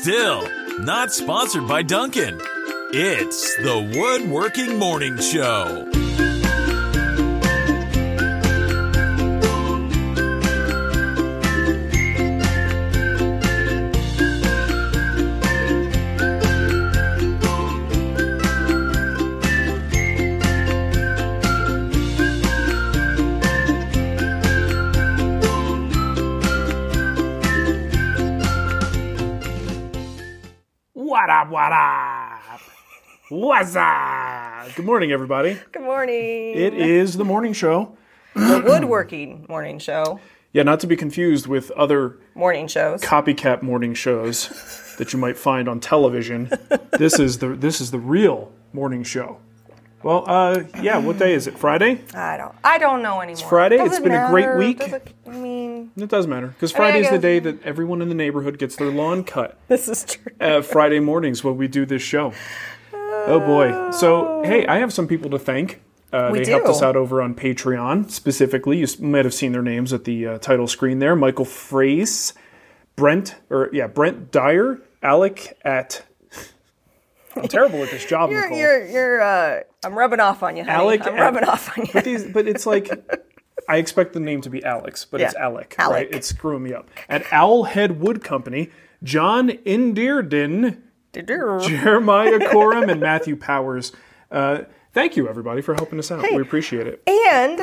Still, not sponsored by Dunkin'. It's the Woodworking Morning Show. Up, what up? What's up? Good morning, everybody. Good morning. It is the morning show. the woodworking morning show. Yeah, not to be confused with other Morning shows. copycat morning shows that you might find on television. This is the this is the real morning show. Well, uh, yeah. What day is it? Friday? I don't. I don't know anymore. Friday? Does It's it been a great week. Does it- I mean, It does matter because I Friday is the day that everyone in the neighborhood gets their lawn cut. this is true. uh, Friday mornings when we do this show. Oh boy! So hey, I have some people to thank. Uh, We they helped us out over on Patreon specifically. You might have seen their names at the uh, title screen there: Michael Frace, Brent, or yeah, Brent Dyer, Alec at. I'm terrible at this job, You're, Nicole. you're, you're. Uh, I'm rubbing off on you, honey. Alec I'm at- rubbing off on you. But these, but it's like I expect the name to be Alex, but it's Alec, Alec. right? It's screwing me up. At Owlhead Wood Company, John Indearden. Jeremiah Coram and Matthew Powers. Uh, thank you, everybody, for helping us out. We appreciate it. And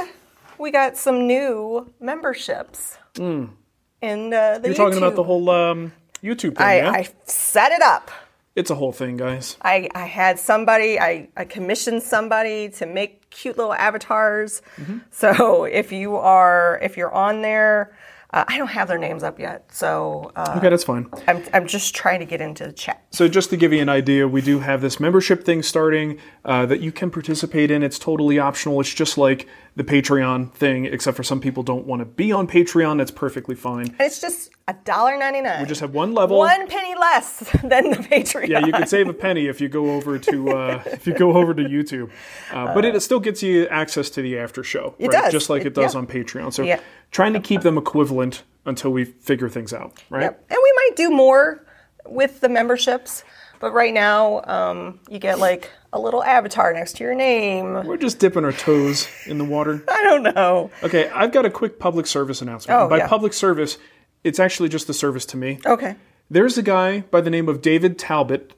we got some new memberships. In uh, the. You're talking about the whole um, YouTube thing, I, yeah? I set it up. It's a whole thing, guys. I, I had somebody, I, I commissioned somebody to make cute little avatars. Mm-hmm. So if you are, if you're on there, uh, I don't have their names up yet. So uh, Okay, that's fine. I'm, I'm just trying to get into the chat. So, just to give you an idea, we do have this membership thing starting uh, that you can participate in. It's totally optional. It's just like the Patreon thing, except for some people don't want to be on Patreon. That's perfectly fine. And it's just $1.99. We just have one level. one penny less than the Patreon. Yeah, you can save a penny if you go over to uh, if you go over to YouTube, uh, but it still gets you access to the after show, It right? does. Just like it It- does yeah. on Patreon. So Yeah. Trying to keep them equivalent until we figure things out, right? Yep. And we might do more with the memberships. But right now, um, you get like a little avatar next to your name. We're just dipping our toes in the water. I don't know. Okay, I've got a quick public service announcement. Oh, And by yeah. public service, it's actually just a service to me. Okay. There's a guy by the name of David Talbot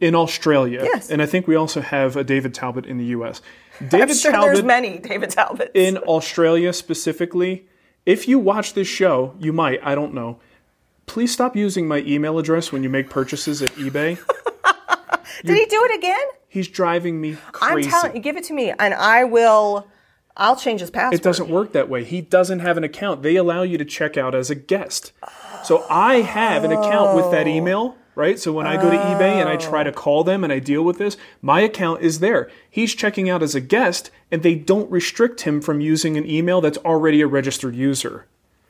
in Australia. Yes. and I think we also have a David Talbot in the U.S. David I'm sure Talbot there's many David Talbots. in Australia specifically, if you watch this show, you might, I don't know. Please stop using my email address when you make purchases at eBay. Did he do it again? He's driving me I'm crazy. telling you, give it to me, and I will. I'll change his password. it doesn't work that way. He doesn't have an account. They allow you to check out as a guest. So I have an account with that oh. email, right? So when I go to eBay and I try to oh. call them and I deal with this, my account is there. He's checking out as a guest and they don't restrict him from using an email that's already a registered user.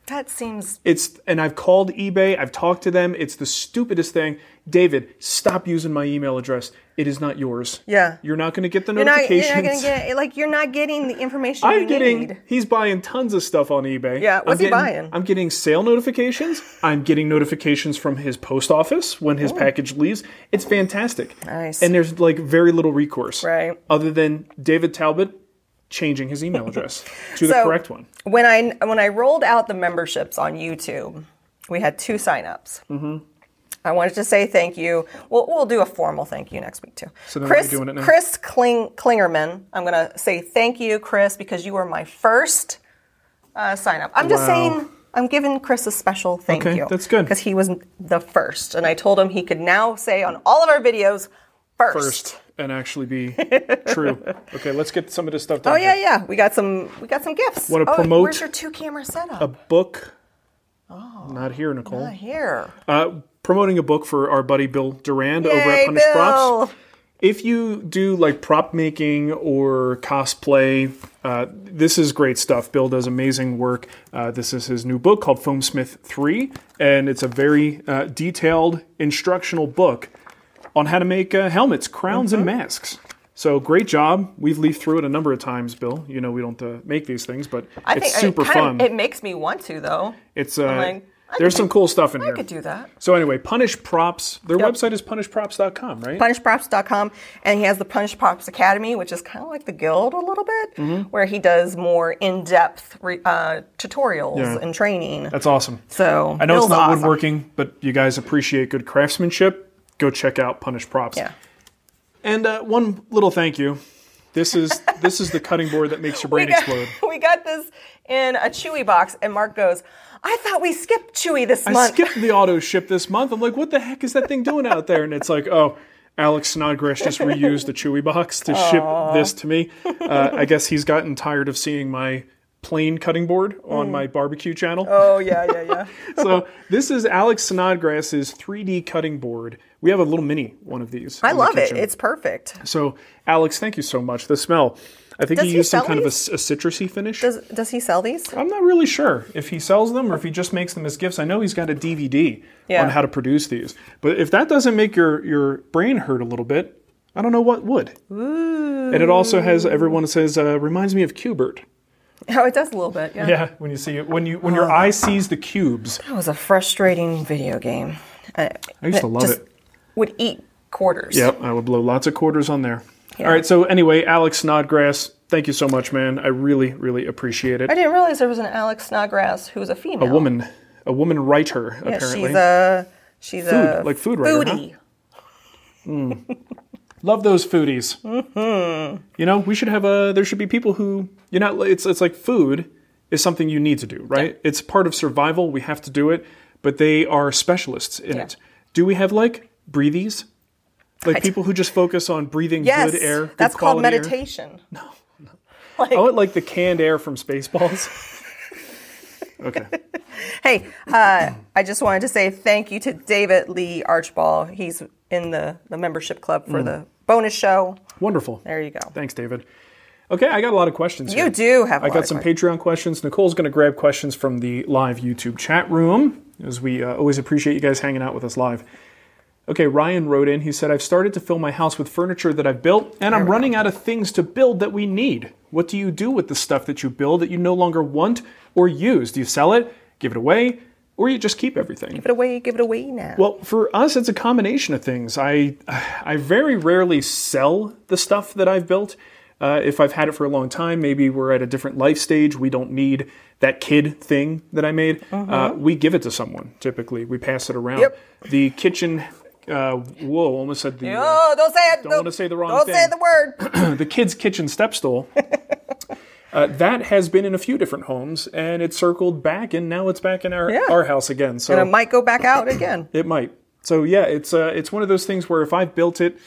That seems. It's and I've called eBay, I've talked to them. It's the stupidest thing. David, stop using my email address. It is not yours. Yeah. You're not going to get the You're not, you're not gonna get like you're not getting the information I'm getting need. he's buying tons of stuff on eBay. Yeah, what's I'm he getting- buying? I'm getting sale notifications. I'm getting notifications from his post office when his package leaves. It's fantastic. Nice. And there's like very little recourse. Right. Other than David Talbot changing his email address to the So- correct one. When I when I rolled out the memberships on YouTube, we had two signups. Mm-hmm. I wanted to say thank you. We'll, we'll do a formal thank you next week too. So then Chris, doing it now? Chris Kling, Klingerman. I'm going to say thank you, Chris, because you were my first uh, sign up. I'm just saying. I'm giving Chris a special thank Okay, you. that's good. Because he was the first. And I told him he could now say on all of our videos, first. First and actually be true. Okay, let's get some of this stuff done. Oh yeah, here. yeah. We got some we got some gifts. Wanna oh, promote Where's your two camera setup? A book. Oh, Not here, Nicole. Not here. Uh, promoting a book for our buddy Bill Doran over at Punish Bill. Props. If you do like prop making or cosplay, uh, this is great stuff. Bill does amazing work. Uh, this is his new book called Foamsmith 3, and it's a very uh, detailed instructional book on how to make uh, helmets, crowns, and masks. So great job. We've leafed through it a number of times, Bill. You know we don't uh, make these things, but I it's think super it fun. Of, it makes me want to though. it's uh, like, There's some cool stuff in I here. I could do that. So anyway, Punish Props. Their Yep. website is punishprops.com, right? punishprops.com and he has the punish props academy which is kind of like the guild a little bit Mm-hmm. where he does more in-depth re- uh, tutorials Yeah. and training That's awesome. so I know it's not awesome. woodworking, but you guys appreciate good craftsmanship. Go check out Punish Props. yeah And uh, one little thank you. This is this is the cutting board that makes your we brain got, explode. we got this in a chewy box and mark goes i thought we skipped chewy this I month I skipped the auto ship this month. I'm like, what the heck is that thing doing out there? And it's like, oh, Alex Snodgrass just reused the Chewy box to ship this to me. Uh, I guess he's gotten tired of seeing my plain cutting board on my barbecue channel. oh yeah yeah yeah So this is Alex Snodgrass's 3D cutting board. We have a little mini one of these. i in the love it it's perfect so Alex, thank you so much. The smell. I think Does he he used some kind these? of a, a citrusy finish. does, does he sell these I'm not really sure if he sells them or if he just makes them as gifts. I know he's got a DVD Yeah. on how to produce these. But if that doesn't make your, your brain hurt a little bit, I don't know what would. Ooh. And it also has everyone says uh, reminds me of Q*bert. oh it does a little bit yeah, Yeah, when you see it, when you when your eye sees the cubes. that was a frustrating video game Uh, I used to love just it. would eat quarters Yep, I would blow lots of quarters on there. All right, so anyway, Alex Snodgrass, thank you so much, man. I really, really appreciate it. I didn't realize there was an Alex Snodgrass who was a female. A woman, a woman writer, Yeah, apparently. she's a she's a like food writer, huh? foodie. Love those foodies. Mm-hmm. You know, we should have a. There should be people who you know. It's it's like food is something you need to do, right? It's part of survival. We have to do it, but they are specialists in Yeah. it. Do we have like breathies? Like people who just focus on breathing Yes, good air. good that's called meditation. air? meditation. I want like the canned air from Spaceballs. okay. Hey, uh, I just wanted to say thank you to David Lee Archball. He's in the, the membership club Mm. for the bonus show. Wonderful. There you go. Thanks, David. Okay, I got a lot of questions. You here. do have a I got some questions. Patreon questions. Nicole's going to grab questions from the live YouTube chat room, as we uh, always appreciate you guys hanging out with us live. Okay, Ryan wrote in. He said, I've started to fill my house with furniture that I've built, and I'm running out of things to build that we need. What do you do with the stuff that you build that you no longer want or use? Do you sell it, give it away, or you just keep everything? Give it away, give it away now. Well, for us, it's a combination of things. I I very rarely sell the stuff that I've built. Uh, if I've had it for a long time, maybe we're at a different life stage. We don't need that kid thing that I made. Uh, we give it to someone. Typically, we pass it around. Yep. The kitchen. Uh, whoa! Almost said the uh, oh, don't say it. Don't, wanna say the wrong thing. Don't say the word. the kids' kitchen step stool. Uh, that has been in a few different homes, and it circled back, and now it's back in our, Yeah. our house again. So and it might go back out again. it might. So yeah, it's uh, it's one of those things where if I've built it,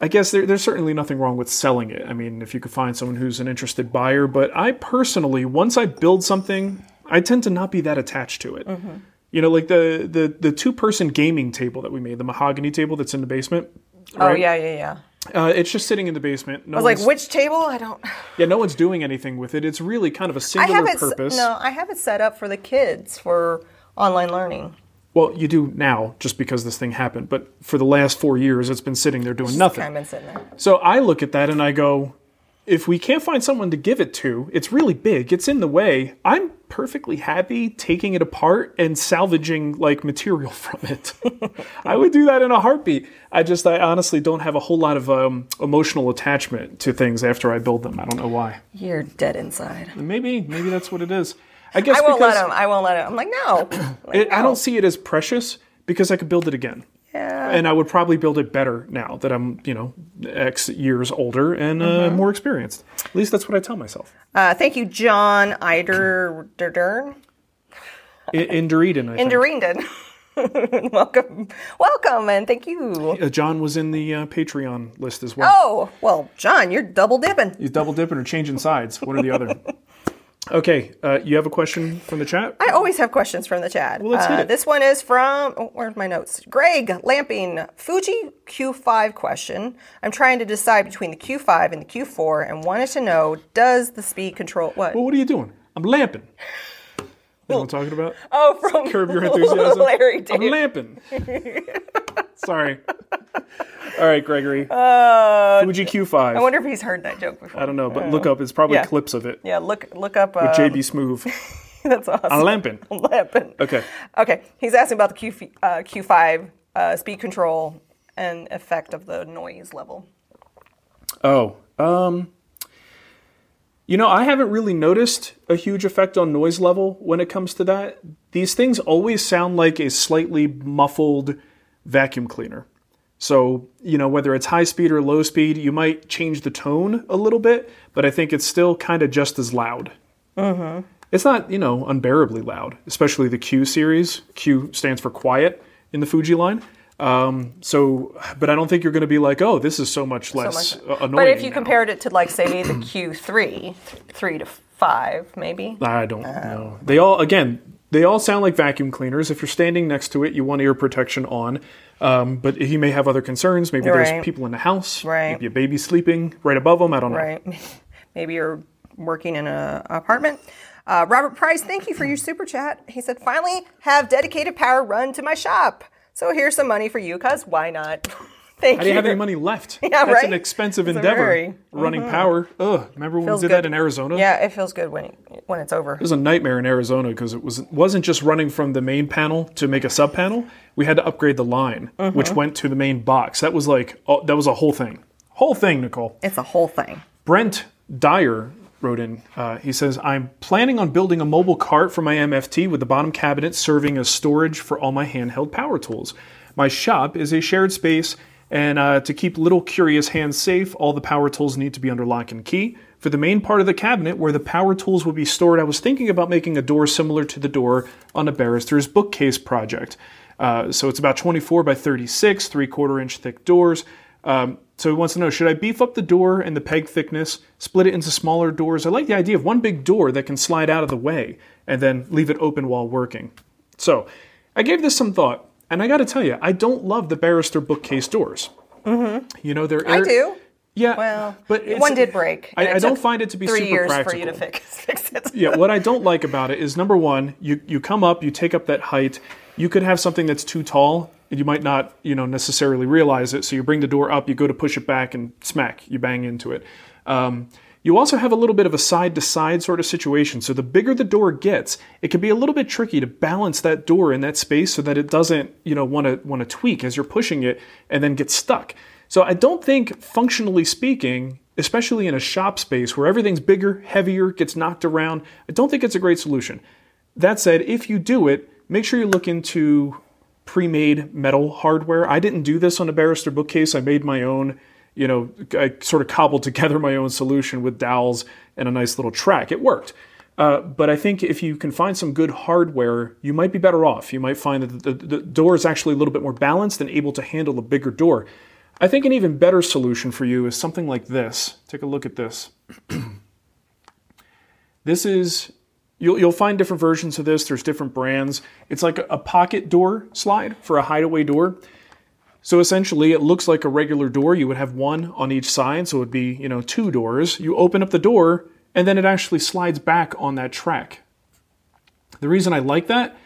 I guess there, there's certainly nothing wrong with selling it. I mean, if you could find someone who's an interested buyer, but I personally, once I build something, I tend to not be that attached to it. Mm-hmm. You know, like the the the two person gaming table that we made, the mahogany table that's in the basement. Oh yeah, yeah, yeah. Uh, it's just sitting in the basement. No I was like, which table? I don't. yeah, no one's doing anything with it. It's really kind of a singular have it. purpose. No, I have it set up for the kids for online learning. Well, you do now, just because this thing happened. But for the last four years, it's been sitting there doing nothing. I've been sitting there. So I look at that and I go, if we can't find someone to give it to, it's really big, it's in the way. I'm perfectly happy taking it apart and salvaging like material from it. I would do that in a heartbeat. I just, I honestly don't have a whole lot of um, emotional attachment to things after I build them. I don't know why. You're dead inside. Maybe, maybe that's what it is. I guess I won't let him. I won't let him. I'm like, no. Like, it, I don't see it as precious because I could build it again. Yeah. And I would probably build it better now that I'm, you know, X years older and uh, Mm-hmm. more experienced. At least that's what I tell myself. Uh, thank you, John Eiderdern. In, in Dunedin, I In think. Durindon. welcome. Welcome, and thank you. Uh, John was in the uh, Patreon list as well. Oh, well, John, you're double dipping. He's double dipping or changing sides, one or the other. Okay, uh, you have a question from the chat? I always have questions from the chat. Well, let's hit Uh, it. This one is from, oh, where's my notes? Greg Lamping, Fuji Q5 question. I'm trying to decide between the Q5 and the Q4 and wanted to know does the speed control, what? Well, what are you doing? I'm lamping. You know what I'm talking about? Oh, from Curb your enthusiasm. Larry I'm David. lamping. Sorry. All right, Gregory. Fuji Q5. Uh, I wonder if he's heard that joke before. I don't know, but look up. It's probably Yeah. clips of it Yeah, look look up uh, with JB Smoove. That's awesome. I'm lamping. Lamping. Okay. Okay. He's asking about the Q, uh, Q5 uh, speed control and effect of the noise level. Oh, um, you know, I haven't really noticed a huge effect on noise level when it comes to that. These things always sound like a slightly muffled vacuum cleaner. So, you know, whether it's high speed or low speed, you might change the tone a little bit, but I think it's still kind of just as loud. Mm-hmm. It's not, you know, unbearably loud, especially the Q series. Q stands for quiet in the Fuji line. Um, so, but I don't think you're going to be like, oh, this is so much less much- uh, annoying. But if you now. compared it to, like, say, the Q3, three to five, maybe. I don't know. They all again, they all sound like vacuum cleaners. If you're standing next to it, you want ear protection on. Um, but he may have other concerns. Maybe Right. there's people in the house. Right. Maybe a baby sleeping right above them. I don't know. Right. Maybe you're working in an apartment. Uh, Robert Price, thank you for your super chat. He said, finally have dedicated power run to my shop. So here's some money for you, because why not? thank I didn't have any money left. Yeah, That's right? an expensive It's endeavor. running power. Ugh. Remember when Feels we did good. that in Arizona? Yeah, it feels good when when it's over. It was a nightmare in Arizona because it was wasn't just running from the main panel to make a sub panel. We had to upgrade the line, Mm-hmm. which went to the main box. That was like oh, that was a whole thing. Whole thing, Nicole. It's a whole thing. Brent Dyer wrote in. Uh, he says, I'm planning on building a mobile cart for my MFT with the bottom cabinet serving as storage for all my handheld power tools. My shop is a shared space, and uh, to keep little curious hands safe, all the power tools need to be under lock and key. For the main part of the cabinet where the power tools will be stored, I was thinking about making a door similar to the door on a barrister's bookcase project. Uh, so it's about 24 by 36, three quarter inch thick doors. Um, so he wants to know should I beef up the door and the peg thickness, split it into smaller doors? I like the idea of one big door that can slide out of the way and then leave it open while working. So I gave this some thought, and I got to tell you, I don't love the barrister bookcase doors. Mm-hmm. You know, they're I do. Yeah, Well, but it's- one did break. I, I don't find it to be three super years practical. for you to fix, fix it. yeah, what I don't like about it is number one, you you come up, you take up that height. You could have something that's too tall, and you might not, you know, necessarily realize it. So you bring the door up, you go to push it back, and smack, you bang into it. Um, you also have a little bit of a side to side sort of situation. So the bigger the door gets, it can be a little bit tricky to balance that door in that space so that it doesn't, you know, want to want to tweak as you're pushing it and then get stuck. So I don't think, functionally speaking, especially in a shop space where everything's bigger, heavier, gets knocked around, I don't think it's a great solution. That said, if you do it, make sure you look into pre-made metal hardware. I didn't do this on a barrister bookcase. I made my own, you know, I sort of cobbled together my own solution with dowels and a nice little track. It worked. Uh, but I think if you can find some good hardware, you might be better off. You might find that the, the, the door is actually a little bit more balanced and able to handle a bigger door. I think an even better solution for you is something like this. Take a look at this. this is you'll you'll find different versions of this. There's different brands. It's like a, pocket door slide for a hideaway door. So essentially, it looks like a regular door. You would have one on each side, so it would be you know two doors. You open up the door, and then it actually slides back on that track. The reason I like that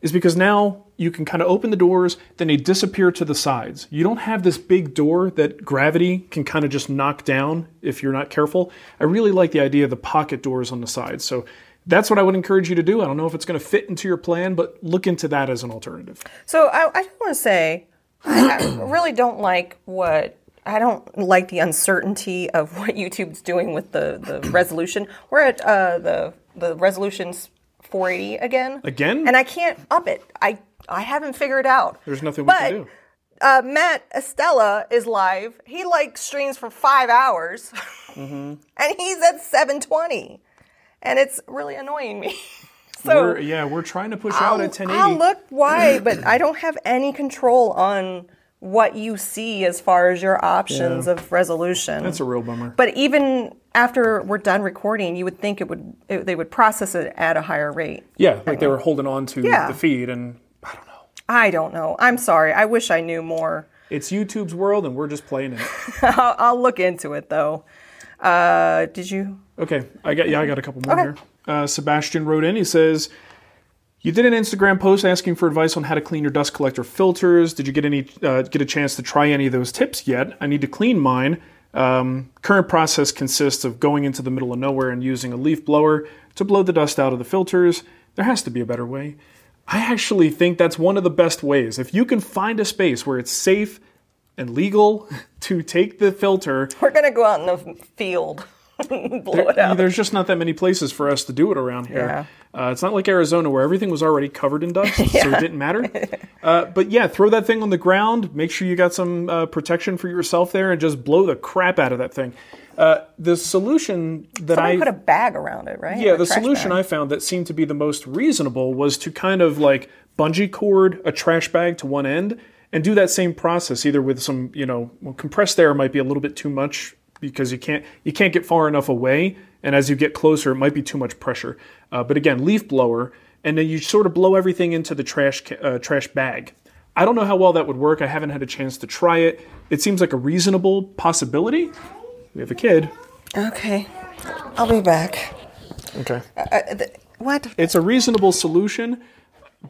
is because now you can kind of open the doors, then they disappear to the sides. You don't have this big door that gravity can kind of just knock down if you're not careful. I really like the idea of the pocket doors on the sides. So that's what I would encourage you to do. I don't know if it's going to fit into your plan, but look into that as an alternative. So I, I just want to say, I, I really don't like what I don't like the uncertainty of what YouTube's doing with the, the resolution. We're at uh, the the resolution's 480 again. Again? and I can't up it. I I haven't figured out. There's nothing we but, can do. Uh, Matt Estlea is live. He like streams for five hours, Mm-hmm. and he's at 720, and it's really annoying me. so We're, yeah, we're trying to push out I'll, at 1080. I'll look why, but I don't have any control on what you see as far as your options of resolution. That's a real bummer. but even after we're done recording, you would think it would it, they would process it at a higher rate. yeah, like they were holding on to Yeah. the feed, and I don't know. I don't know. I'm sorry. I wish I knew more. It's YouTube's world, and we're just playing in it. I'll, I'll look into it though. Uh, did you? Okay, I got yeah, I got a couple more Okay. here. Uh, Sebastian wrote in. He says, "You did an Instagram post asking for advice on how to clean your dust collector filters. Did you get any uh, get a chance to try any of those tips yet? I need to clean mine. Um, current process consists of going into the middle of nowhere and using a leaf blower to blow the dust out of the filters. There has to be a better way. I actually think that's one of the best ways. If you can find a space where it's safe and legal to take the filter, We're gonna go out in the field, and blow it out. there's just not that many places for us to do it around here. Uh, it's not like Arizona where everything was already covered in dust, so it didn't matter. Uh, but yeah, throw that thing on the ground. Make sure you got some uh, protection for yourself there, and just blow the crap out of that thing. Uh, the solution that I put a bag around it, right? yeah, the solution bag. I found that seemed to be the most reasonable was to kind of like bungee cord a trash bag to one end and do that same process either with some, you know, well, compressed air might be a little bit too much because you can't you can't get far enough away and as you get closer it might be too much pressure. Uh, but again, leaf blower and then you sort of blow everything into the trash uh, trash bag. I don't know how well that would work. I haven't had a chance to try it. It seems like a reasonable possibility. We have a kid. Okay, I'll be back. Okay. Uh, th- what? it's a reasonable solution,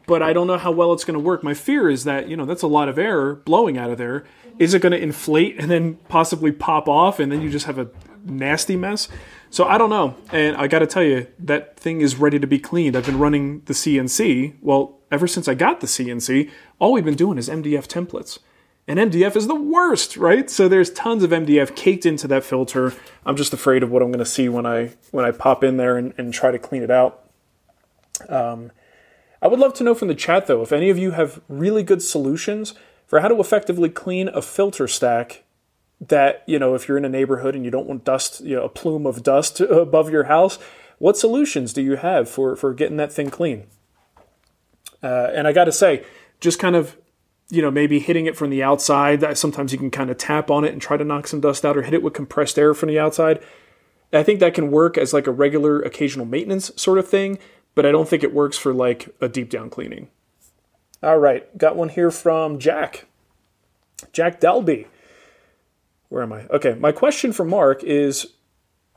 but I don't know how well it's going to work. My fear is that, you know, that's a lot of air blowing out of there. Is it going to inflate and then possibly pop off and then you just have a nasty mess? So I don't know. And I got to tell you, that thing is ready to be cleaned. I've been running the CNC. Well, ever since I got the CNC, all we've been doing is MDF templates. And MDF is the worst, right? So there's tons of MDF caked into that filter. I'm just afraid of what I'm going to see when I when I pop in there and, and try to clean it out. Um, I would love to know from the chat though if any of you have really good solutions for how to effectively clean a filter stack that, you know, if you're in a neighborhood and you don't want dust, you know, a plume of dust above your house, what solutions do you have for for getting that thing clean? Uh, and I got to say, just kind of, you know, maybe hitting it from the outside. Sometimes you can kind of tap on it and try to knock some dust out, or hit it with compressed air from the outside. I think that can work as like a regular occasional maintenance sort of thing, but I don't think it works for like a deep down cleaning. All right, got one here from Jack. Jack Delby. Where am I? Okay, my question for Mark is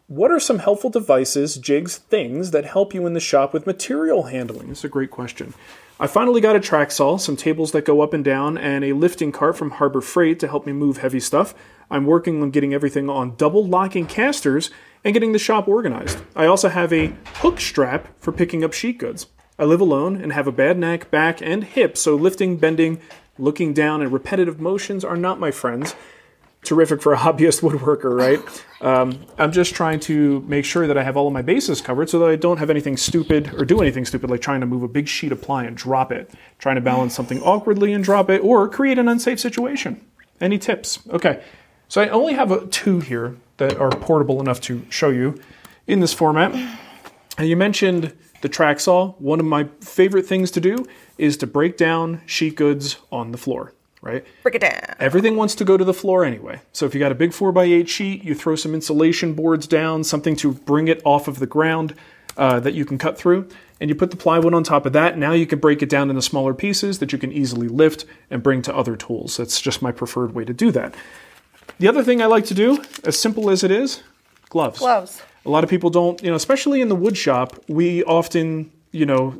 what are some helpful devices, jigs, things that help you in the shop with material handling? It's a great question. I finally got a track saw, some tables that go up and down, and a lifting cart from Harbor Freight to help me move heavy stuff. I'm working on getting everything on double locking casters and getting the shop organized. I also have a hook strap for picking up sheet goods. I live alone and have a bad neck, back, and hip, so lifting, bending, looking down, and repetitive motions are not my friends terrific for a hobbyist woodworker, right? Um, I'm just trying to make sure that I have all of my bases covered so that I don't have anything stupid or do anything stupid like trying to move a big sheet of ply and drop it, trying to balance something awkwardly and drop it, or create an unsafe situation. Any tips? Okay, so I only have a, two here that are portable enough to show you in this format. And you mentioned the track saw. One of my favorite things to do is to break down sheet goods on the floor, right? Break it down. Everything wants to go to the floor anyway. So if you got a big 4x8 sheet, you throw some insulation boards down, something to bring it off of the ground uh, that you can cut through, and you put the plywood on top of that. Now you can break it down into smaller pieces that you can easily lift and bring to other tools. That's just my preferred way to do that. The other thing I like to do, as simple as it is, gloves. Gloves. A lot of people don't, you know, especially in the wood shop, we often, you know,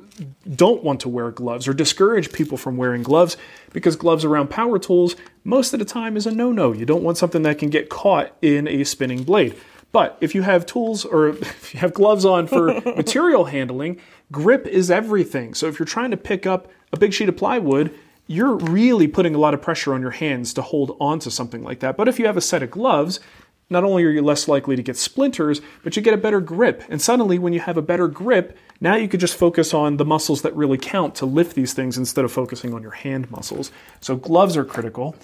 don't want to wear gloves or discourage people from wearing gloves because gloves around power tools most of the time is a no-no. You don't want something that can get caught in a spinning blade. But if you have tools or if you have gloves on for material handling, grip is everything. So if you're trying to pick up a big sheet of plywood, you're really putting a lot of pressure on your hands to hold on to something like that. But if you have a set of gloves, not only are you less likely to get splinters, but you get a better grip. And suddenly, when you have a better grip, now you could just focus on the muscles that really count to lift these things instead of focusing on your hand muscles. So, gloves are critical.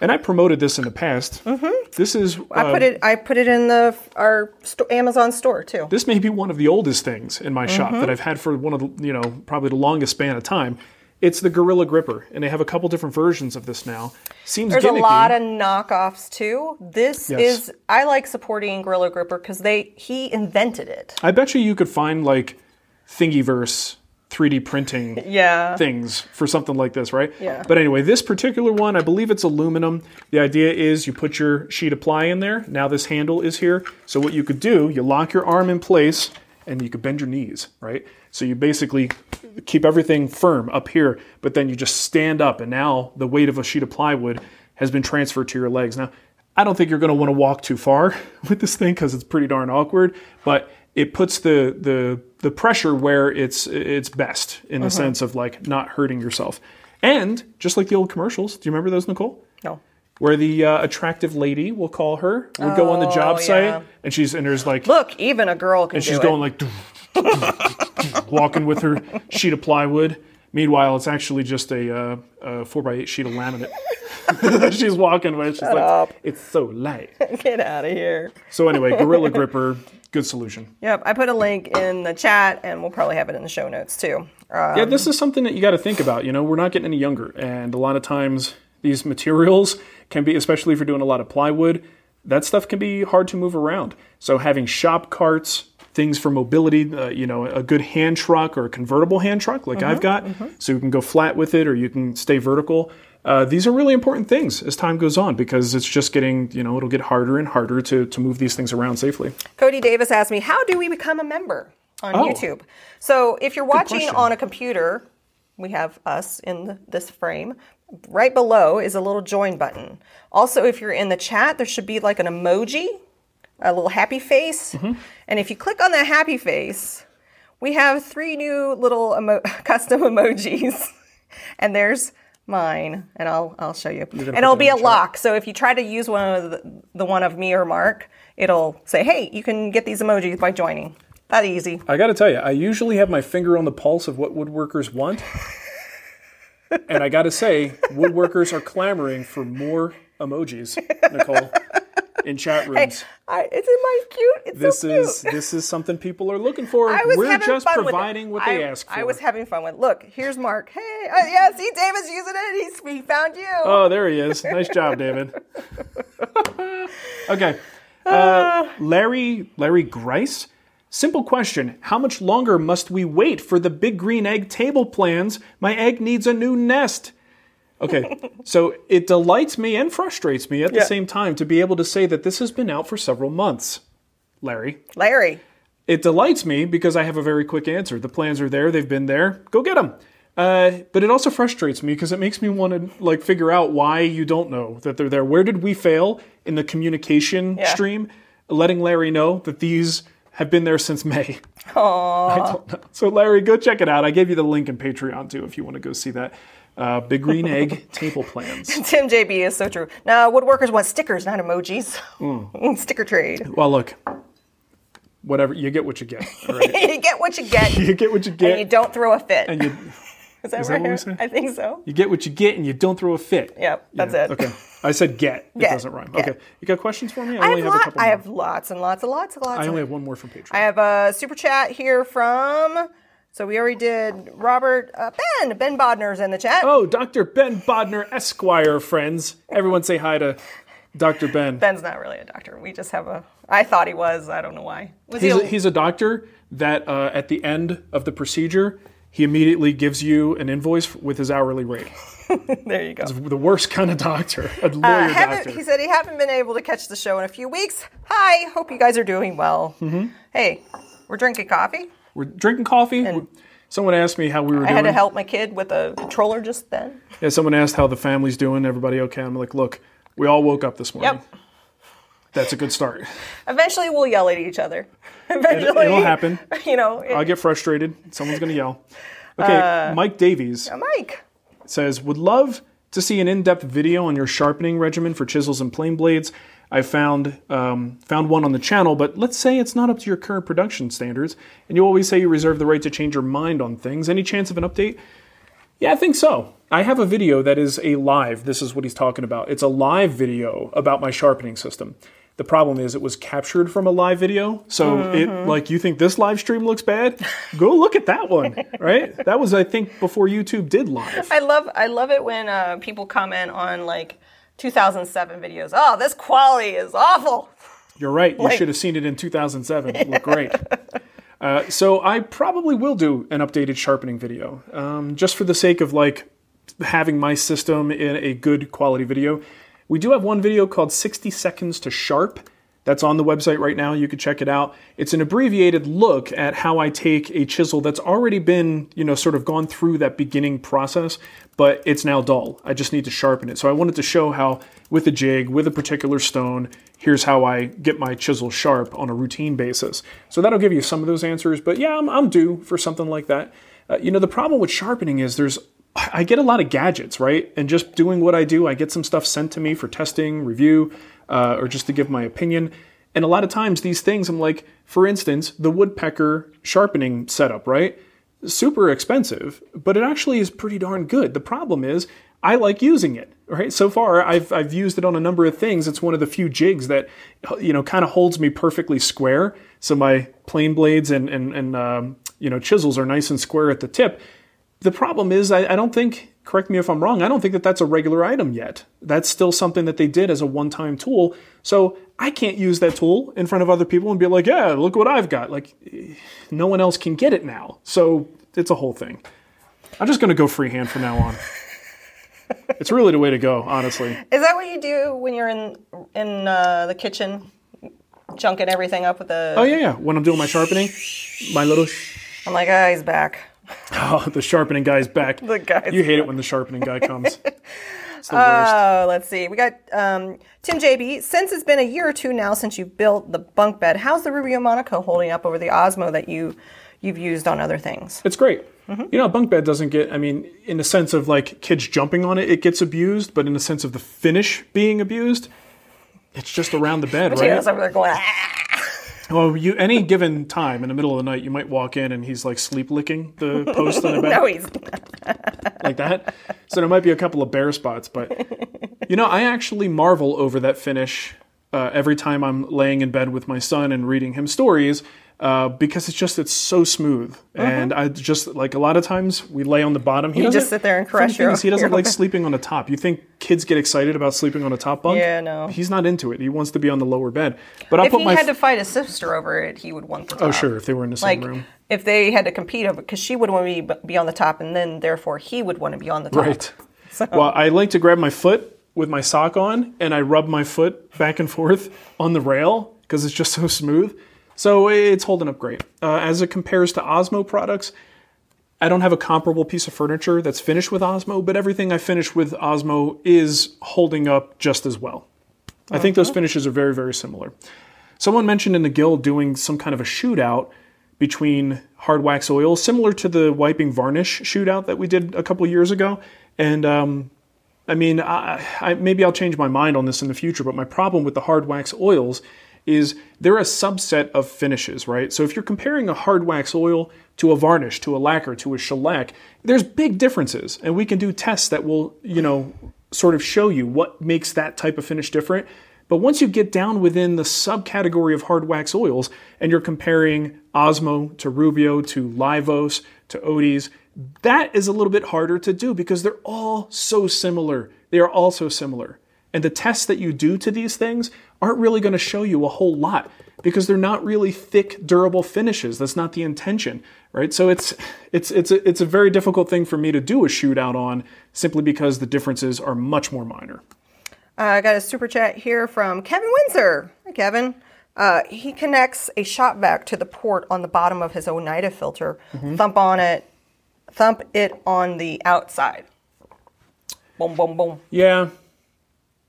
And I promoted this in the past. Mm-hmm. This is I put um, it. I put it in the our sto- Amazon store too. this may be one of the oldest things in my shop mm-hmm. that I've had for one of the, you know, probably the longest span of time. It's the Gorilla Gripper, and they have a couple different versions of this now. Seems There's gimmicky. a lot of knockoffs too. This Yes. is I like supporting Gorilla Gripper because they he invented it. I bet you you could find like Thingiverse 3D printing Yeah. things for something like this, right? Yeah. But anyway, this particular one, I believe it's aluminum. The idea is you put your sheet of ply in there. Now this handle is here. So what you could do, you lock your arm in place and you could bend your knees, right? So you basically keep everything firm up here, but then you just stand up and now the weight of a sheet of plywood has been transferred to your legs. Now, I don't think you're going to want to walk too far with this thing because it's pretty darn awkward, but it puts the the the pressure where it's it's best in the sense of like not hurting yourself. And just like the old commercials, do you remember those, Nicole? No. Where the uh, attractive lady, we'll call her, would go on the job Oh, site, and she's and there's like Look, even a girl can and she's it. going like walking with her sheet of plywood. Meanwhile, it's actually just a, uh, a four by eight sheet of laminate. she's walking with. She's like, up. it's so light. Get out of here. So anyway, Gorilla Gripper, good solution. Yep, I put a link in the chat, and we'll probably have it in the show notes too. Uh, Yeah, this is something that you got to think about. You know, we're not getting any younger, and a lot of times these materials can be, especially if you're doing a lot of plywood, that stuff can be hard to move around. So having shop carts, things for mobility, uh, you know, a good hand truck or a convertible hand truck like I've got, so you can go flat with it or you can stay vertical. Uh, these are really important things as time goes on because it's just getting, you know, it'll get harder and harder to, to move these things around safely. Cody Davis asked me, "How do we become a member on Oh. YouTube?" So if you're watching on a computer, we have us in this frame. Right below is a little join button. Also, if you're in the chat, there should be like an emoji, a little happy face, Mm-hmm. and if you click on that happy face, we have three new little emo- custom emojis, and there's mine, and I'll I'll show you. And it'll be a chat? lock. So if you try to use one of the, the one of me or Mark, it'll say, "Hey, you can get these emojis by joining." That easy. I got to tell you, I usually have my finger on the pulse of what woodworkers want. and I got to say, woodworkers are clamoring for more emojis, Nicole, in chat rooms. I, isn't mine cute? It's this so cute. is this is something people are looking for. We're just fun with it. providing what they I, ask for. I was having fun with. it. Look, here's Mark. Hey, uh, yeah, see, David's using it. He's, he found you. Oh, there he is. Nice job, David. okay. Uh, Larry Larry Grice. Simple question. How much longer must we wait for the big green egg table plans? My egg needs a new nest. Okay, so it delights me and frustrates me at the Yeah. same time to be able to say that this has been out for several months. Larry. Larry. It delights me because I have a very quick answer. The plans are there; they've been there. Go get them. Uh, but it also frustrates me because it makes me want to like figure out why you don't know that they're there. Where did we fail in the communication Yeah. stream? Letting Larry know that these have been there since May. I don't know. So Larry, go check it out. I gave you the link in Patreon too if you want to go see that. Uh, Big Green Egg table plans. Tim JB is so true. Now, woodworkers want stickers, not emojis. Hmm. Sticker trade. Well, look, whatever you get, what you get. Right? you get what you get, you get what you get. and you don't throw a fit. and you. is that is that what? I think so. You get what you get, and you don't throw a fit. Yep, that's Yeah, it. Okay. I said get. It doesn't rhyme. get. Okay. You got questions for me? I only have, have, a lot, couple I more. have lots and lots and lots and lots. I only have one more from Patreon. I have a super chat here from. So we already did Robert uh, Ben. Ben Bodner's in the chat. oh, Dr. Ben Bodner, Esquire, friends. Everyone say hi to Dr. Ben. Ben's not really a doctor. We just have a. I thought he was. I don't know why. Was He's he? a, he's a doctor that uh, at the end of the procedure, he immediately gives you an invoice with his hourly rate. there you go. The worst kind of doctor, a lawyer Uh, doctor. he said he haven't been able to catch the show in a few weeks. Hi, hope you guys are doing well. Mm-hmm. Hey, we're drinking coffee. We're drinking coffee. Someone asked me how we were I doing. had to help my kid with a controller just then. Yeah, someone asked how the family's doing. Everybody okay? I'm like, look, we all woke up this morning. Yep. That's a good start. Eventually, we'll yell at each other. Eventually, it'll happen. You know, it- I get frustrated. Someone's going to yell. Okay, uh, Mike Davies Mike. says, would love to see an in-depth video on your sharpening regimen for chisels and plane blades. I found um, found one on the channel, but let's say it's not up to your current production standards, and you always say you reserve the right to change your mind on things. Any chance of an update? Yeah, I think so. I have a video that is a live. This is what he's talking about. It's a live video about my sharpening system. The problem is it was captured from a live video. So it like you think this live stream looks bad? Go look at that one, right? That was I think before YouTube did live. I love I love it when uh, people comment on like 2007 videos. Oh, this quality is awful. You're right. You Like- should have seen it in 2007. It looked great. Uh, so I probably will do an updated sharpening video, um, just for the sake of like having my system in a good quality video. We do have one video called 60 Seconds to Sharp That's on the website right now. You can check it out. It's an abbreviated look at how I take a chisel that's already been, you know, sort of gone through that beginning process, but it's now dull. I just need to sharpen it. So I wanted to show how, with a jig, with a particular stone, here's how I get my chisel sharp on a routine basis. So that'll give you some of those answers. But yeah, I'm, I'm due for something like that. Uh, you know, the problem with sharpening is there's I get a lot of gadgets, right? And just doing what I do, I get some stuff sent to me for testing, review, uh, or just to give my opinion. And a lot of times, these things, I'm like, for instance, the woodpecker sharpening setup, right? Super expensive, but it actually is pretty darn good. The problem is, I like using it, right? So far, I've, I've used it on a number of things. It's one of the few jigs that, you know, kind of holds me perfectly square. So my plane blades and, and, and um, you know, chisels are nice and square at the tip the problem is, I, I, don't think, correct me if I'm wrong, I don't think that that's a regular item yet. That's still something that they did as a one time tool. So I can't use that tool in front of other people and be like, yeah, look what I've got. Like, no one else can get it now. So it's a whole thing. I'm just going to go freehand from now on. it's really the way to go, honestly. Is that what you do when you're in in uh, the kitchen, chunking everything up with the? Oh yeah, yeah. When I'm doing my sharpening, my little. I'm like, ah, oh, he's back. Oh, the sharpening guy's back. the guy's You hate back. it when the sharpening guy comes. Oh, uh, let's see. We got um, Tim JB. Since it's been a year or two now since you built the bunk bed, how's the Rubio Monocoat holding up over the Osmo that you you've used on other things? It's great. Mm-hmm. You know, a bunk bed doesn't get, I mean, in the sense of like kids jumping on it, it gets abused, but in the sense of the finish being abused, it's just around the bed, right? so they're going. Well, you any given time in the middle of the night, you might walk in and he's like sleep licking the post on the bed. No, he's like that. So there might be a couple of bare spots, but you know, I actually marvel over that finish uh, every time I'm laying in bed with my son and reading him stories. Uh, because it's just it's so smooth, and I just like a lot of times we lay on the bottom. He You just sit there and crush your- He doesn't your like bed. sleeping on the top. You think kids get excited about sleeping on a top bunk? Yeah, no. He's not into it. He wants to be on the lower bed. But I'll if put he my had to fight his sister over it, he would want the top. oh sure if they were in the same Like room. if they had to compete over, because she would want to be, be on the top, and then therefore he would want to be on the top. Right. Well, I like to grab my foot with my sock on and I rub my foot back and forth on the rail because it's just so smooth. So it's holding up great. Uh, as it compares to Osmo products, I don't have a comparable piece of furniture that's finished with Osmo, but everything I finish with Osmo is holding up just as well. I think those finishes are very, very similar. Someone mentioned in the guild doing some kind of a shootout between hard wax oil, similar to the wiping varnish shootout that we did a couple years ago. And um, I mean, I, I, maybe I'll change my mind on this in the future, but my problem with the hard wax oils is they're a subset of finishes, right? So if you're comparing a hard wax oil to a varnish, to a lacquer, to a shellac, there's big differences, and we can do tests that will, you know, sort of show you what makes that type of finish different. But once you get down within the subcategory of hard wax oils and you're comparing Osmo to Rubio to Livos to Odie's, that is a little bit harder to do because they're all so similar. They are all so similar. And the tests that you do to these things aren't really going to show you a whole lot because they're not really thick, durable finishes. That's not the intention, right? So it's it's it's a, it's a very difficult thing for me to do a shootout on simply because the differences are much more minor. Uh, I got a super chat here from Kevin Windsor. Hi, Kevin. Uh, he connects a shop vac to the port on the bottom of his Oneida filter. Mm-hmm. Thump on it. Thump it on the outside. Boom, boom, boom. Yeah,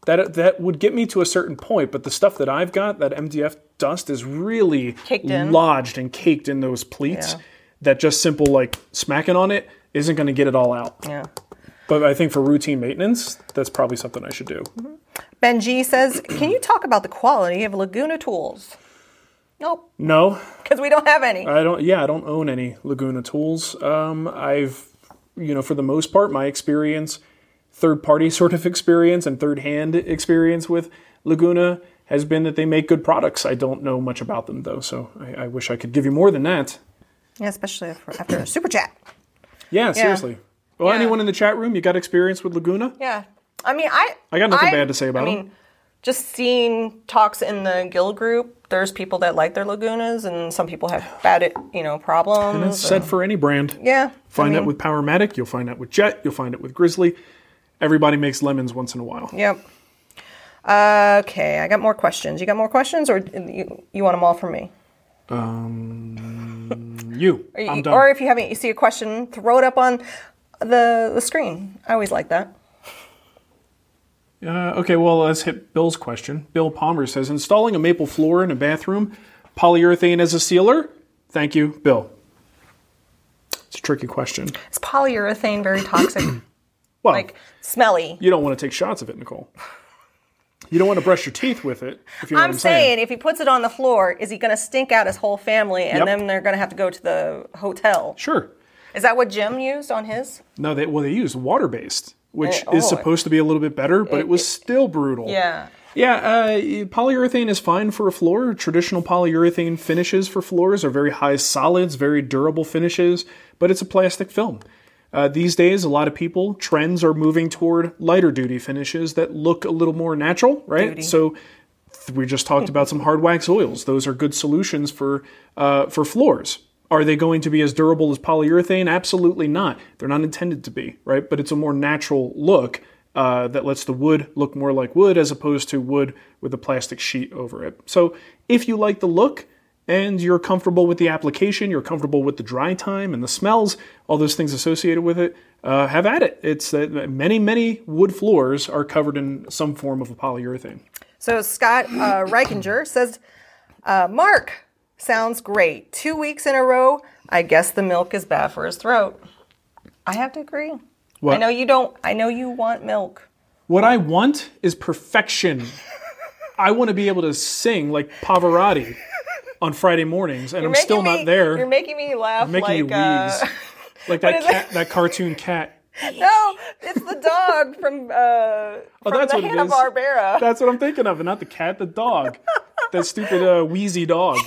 that that would get me to a certain point, but the stuff that I've got, that MDF dust, is really lodged and caked in those pleats. Yeah. That just simple like smacking on it isn't going to get it all out. Yeah. But I think for routine maintenance, that's probably something I should do. Mm-hmm. Ben G says, "Can you talk about the quality of Laguna tools?" Nope, No, because we don't have any. I don't. Yeah, I don't own any Laguna tools. Um, I've, you know, for the most part, my experience, third party sort of experience and third hand experience with Laguna has been that they make good products. I don't know much about them though, so I, I wish I could give you more than that. Yeah, especially after, after a super chat. Yeah, seriously. Well, Yeah. anyone in the chat room, you got experience with Laguna? Yeah, I mean, I I got nothing bad to say about I them. Just seeing talks in the guild group, there's people that like their Lagunas, and some people have bad, you know, problems. That's said for any brand. yeah, Find I that mean, with Powermatic. You'll find that with Jet. You'll find it with Grizzly. Everybody makes lemons once in a while. Yep. Uh, okay, I got more questions. You got more questions, or you, you want them all from me? Um, you. Or, you- I'm done. or if you haven't, you see a question, throw it up on the the screen. I always like that. Uh, okay, well, let's hit Bill's question. Bill Palmer says installing a maple floor in a bathroom, polyurethane as a sealer? Thank you, Bill. It's a tricky question. Is polyurethane very toxic? Well, like smelly? you don't want to take shots of it, Nicole. You don't want to brush your teeth with it, if you know I'm I'm saying, saying. if he puts it on the floor, is he going to stink out his whole family, and Yep. then they're going to have to go to the hotel? Sure. Is that what Jim used on his? No, they well they used water based, which Eh, is oh. supposed to be a little bit better, but it, was still brutal. Yeah. Yeah, uh, polyurethane is fine for a floor. Traditional polyurethane finishes for floors are very high solids, very durable finishes, but it's a plastic film. Uh, these days, a lot of people, trends are moving toward lighter duty finishes that look a little more natural, right? Duty. So we just talked about some hard wax oils. Those are good solutions for uh, for floors. Are they going to be as durable as polyurethane? Absolutely not. They're not intended to be, right? But it's a more natural look uh, that lets the wood look more like wood as opposed to wood with a plastic sheet over it. So if you like the look and you're comfortable with the application, you're comfortable with the dry time and the smells, all those things associated with it, uh, have at it. It's uh, many, many wood floors are covered in some form of a polyurethane. So Scott uh, Reichinger says, uh, Mark, sounds great. Two weeks in a row. I guess the milk is bad for his throat. I have to agree. What? I know you don't. I know you want milk. What I want is perfection. I want to be able to sing like Pavarotti on Friday mornings, and I'm still me- not there. You're making me laugh You're making like me uh, wheeze. like that cat, that cartoon cat. no, it's the dog from uh, from that's the Hanna Barbera. That's what I'm thinking of, and not the cat, the dog. that stupid uh, wheezy dog.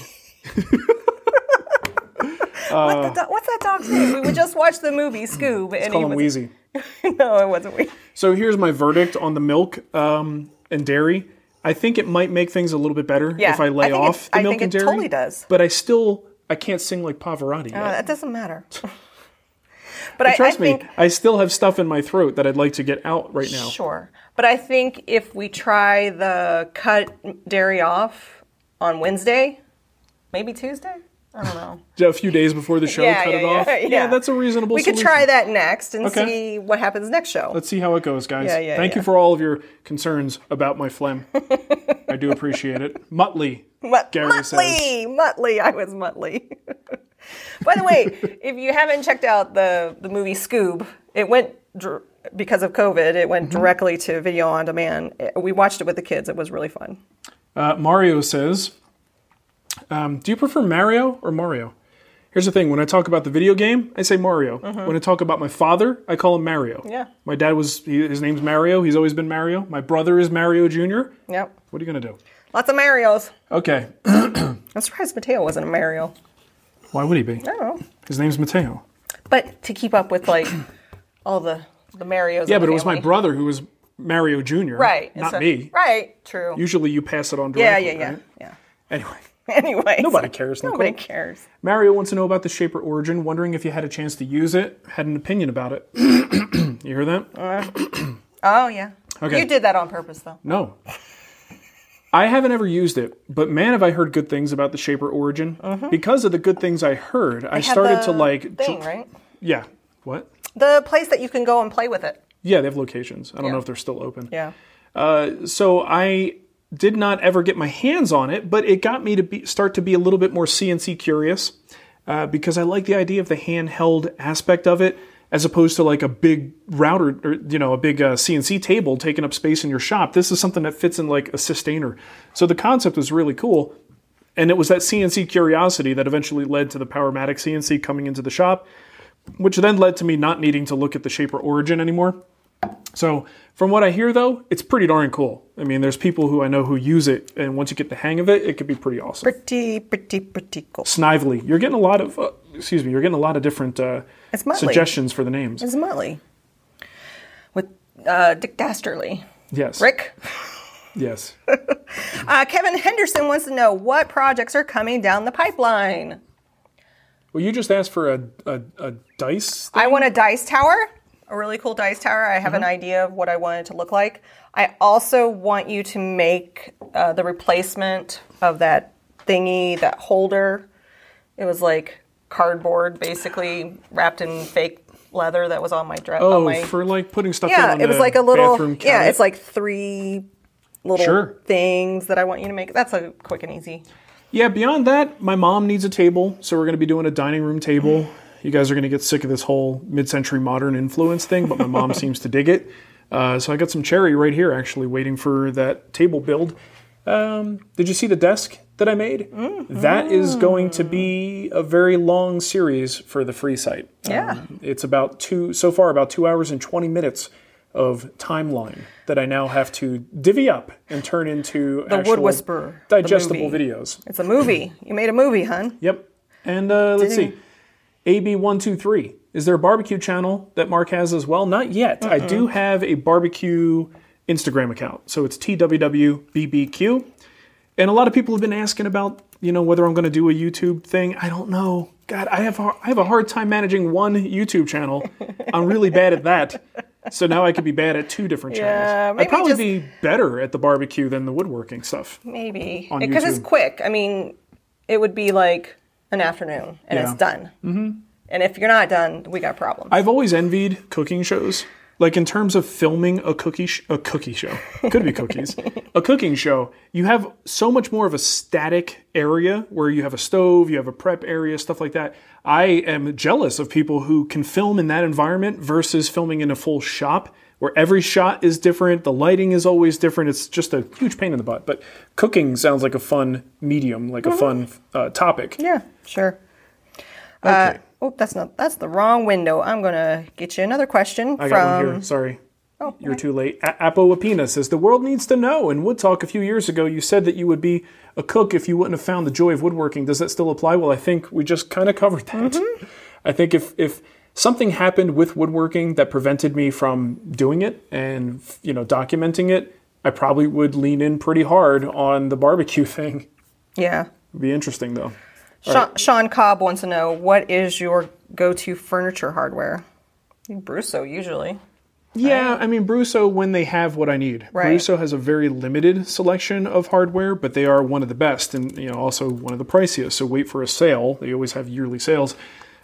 What the do- what's that dog's name? We just watched the movie Scoob, and Call him was wheezy. no, it wasn't Wheezy. So here's my verdict on the milk um, and dairy. I think it might make things a little bit better Yeah, if I lay think it- off the I milk think and it dairy. totally does. But I still I can't sing like Pavarotti. Uh, that doesn't matter. but I, I Trust me, think I still have stuff in my throat that I'd like to get out right now. Sure. But I think if we try the cut dairy off on Wednesday, maybe Tuesday? I don't know. A few days before the show, yeah, cut yeah, it off. yeah, yeah. that's a reasonable. We could try that next and Okay. see what happens next show. Let's see how it goes, guys. Yeah, yeah, Thank you for all of your concerns about my phlegm. I do appreciate it. Muttley, Mut- Gary says. Muttley, Muttley, I was Muttley. By the way, if you haven't checked out the the movie Scoob, it went dr- because of COVID. It went Mm-hmm. directly to video on demand. We watched it with the kids. It was really fun. Uh, Mario says, um, "Do you prefer Mario or Mario?" Here's the thing: when I talk about the video game, I say Mario. When I talk about my father, I call him Mario. Mm-hmm. Yeah. My dad was he, his name's Mario. He's always been Mario. My brother is Mario Jr. Yep. What are you gonna do? Lots of Marios. Okay. I'm surprised Mateo wasn't a Mario. Why would he be? I don't know. His name's Mateo. But to keep up with like all the the Marios. Yeah, but it was my brother who was Mario Jr. Right. Not so- me. Right. True. Usually you pass it on yeah, directly. yeah, yeah, right? yeah. Anyway, Anyway. Nobody cares, Nicole. Nobody cares. Mario wants to know about the Shaper Origin, wondering if you had a chance to use it, had an opinion about it. you hear that? Uh, oh yeah. Okay. You did that on purpose though. No. I haven't ever used it, but man, have I heard good things about the Shaper Origin. Mm-hmm. Because of the good things I heard, I started to like. thing, right? Yeah. What? The place that you can go and play with it. Yeah, they have locations. I don't Yeah. know if they're still open. Yeah. Uh, so I did not ever get my hands on it, but it got me to be, start to be a little bit more CNC curious uh, because I like the idea of the handheld aspect of it as opposed to like a big router or you know a big uh, CNC table taking up space in your shop. This is something that fits in like a sustainer. So the concept was really cool. And it was that CNC curiosity that eventually led to the Powermatic CNC coming into the shop, which then led to me not needing to look at the Shaper Origin anymore. So, from what I hear though, it's pretty darn cool. I mean, there's people who I know who use it, and once you get the hang of it, it could be pretty awesome. Pretty, pretty, pretty cool. Snively, you're getting a lot of, uh, excuse me, you're getting a lot of different uh, suggestions for the names. It's Muttley. With uh, Dick Dastardly. yes. Rick. Yes. Uh, Kevin Henderson wants to know what projects are coming down the pipeline. Well, you just asked for a, a, a dice. I want a dice tower. A really cool dice tower. I have an idea of what I want it to look like. I also want you to make uh, the replacement of that thingy, that holder. It was like cardboard, basically wrapped in fake leather that was on my dress. Oh, my, for like putting stuff. yeah, it was like a little. bathroom Yeah, it's like three little Sure. things that I want you to make. That's a quick and easy. Yeah, beyond that, my mom needs a table, so we're going to be doing a dining room table. You guys are going to get sick of this whole mid-century modern influence thing, but my mom seems to dig it. Uh, so I got some cherry right here, actually, waiting for that table build. Um, did you see the desk that I made? That is going to be a very long series for the free site. Yeah. Um, it's about two, so far, about two hours and 20 minutes of timeline that I now have to divvy up and turn into The Wood Whisperer, digestible videos. It's a movie. You made a movie, hun. Yep. And uh, let's see. AB123. Is there a barbecue channel that Mark has as well? Not yet. I do have a barbecue Instagram account. So it's TWWBBQ. And a lot of people have been asking about, you know, whether I'm going to do a YouTube thing. I don't know. God, I have I have a hard time managing one YouTube channel. I'm really bad at that. So now I could be bad at two different channels. maybe I'd probably just- be better at the barbecue than the woodworking stuff. Maybe because it's quick. I mean, it would be like an afternoon and Yeah. it's done. Mm-hmm. And if you're not done, we got problems. I've always envied cooking shows. Like in terms of filming a cookie sh- a cookie show, could be cookies, a cooking show. You have so much more of a static area where you have a stove, you have a prep area, stuff like that. I am jealous of people who can film in that environment versus filming in a full shop where every shot is different, the lighting is always different. It's just a huge pain in the butt. But cooking sounds like a fun medium, like a fun uh, topic. yeah, sure. Okay. Oh, that's not. That's the wrong window. I'm gonna get you another question I from. got one here. Sorry. Oh, You're too late. A- Apo Apina says the world needs to know. In Wood Talk a few years ago, you said that you would be a cook if you wouldn't have found the joy of woodworking. Does that still apply? Well, I think we just kind of covered that. Mm-hmm. I think if if something happened with woodworking that prevented me from doing it and you know documenting it, I probably would lean in pretty hard on the barbecue thing. Yeah. It'd be interesting though. Sean, Sean Cobb wants to know what is your go-to furniture hardware? Brusso usually. Yeah, I mean Brusso when they have what I need. Right. Brusso has a very limited selection of hardware, but they are one of the best and you know also one of the priciest. So wait for a sale. They always have yearly sales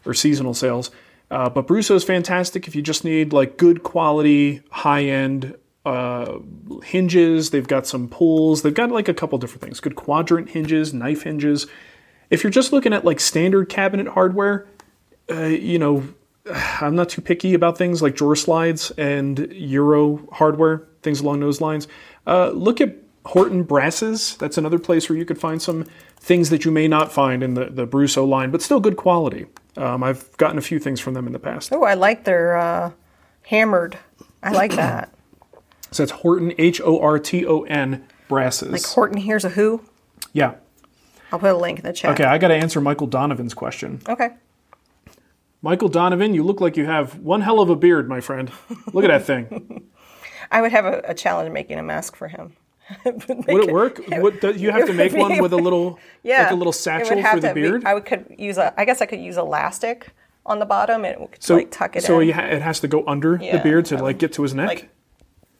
or seasonal sales. Uh, but Brusso is fantastic if you just need like good quality, high end uh, hinges. They've got some pulls. They've got like a couple different things. Good quadrant hinges, knife hinges. If you're just looking at like standard cabinet hardware, uh, you know, I'm not too picky about things like drawer slides and Euro hardware, things along those lines. Uh, look at Horton Brasses. That's another place where you could find some things that you may not find in the, the Brusso line, but still good quality. Um, I've gotten a few things from them in the past. Oh, I like their uh, hammered. I like that. So that's Horton, H O R T O N Brasses. Like Horton, here's a who. yeah. I'll put a link in the chat. Okay, I got to answer Michael Donovan's question. Okay. Michael Donovan, you look like you have one hell of a beard, my friend. Look at that thing. I would have a, a challenge making a mask for him. Would it work? Would, do you have to make one with a little, Yeah. like a little satchel for the to be- beard? I would could use a. I guess I could use elastic on the bottom and it would so like tuck it so in. it has to go under the beard to I like get to his neck. like-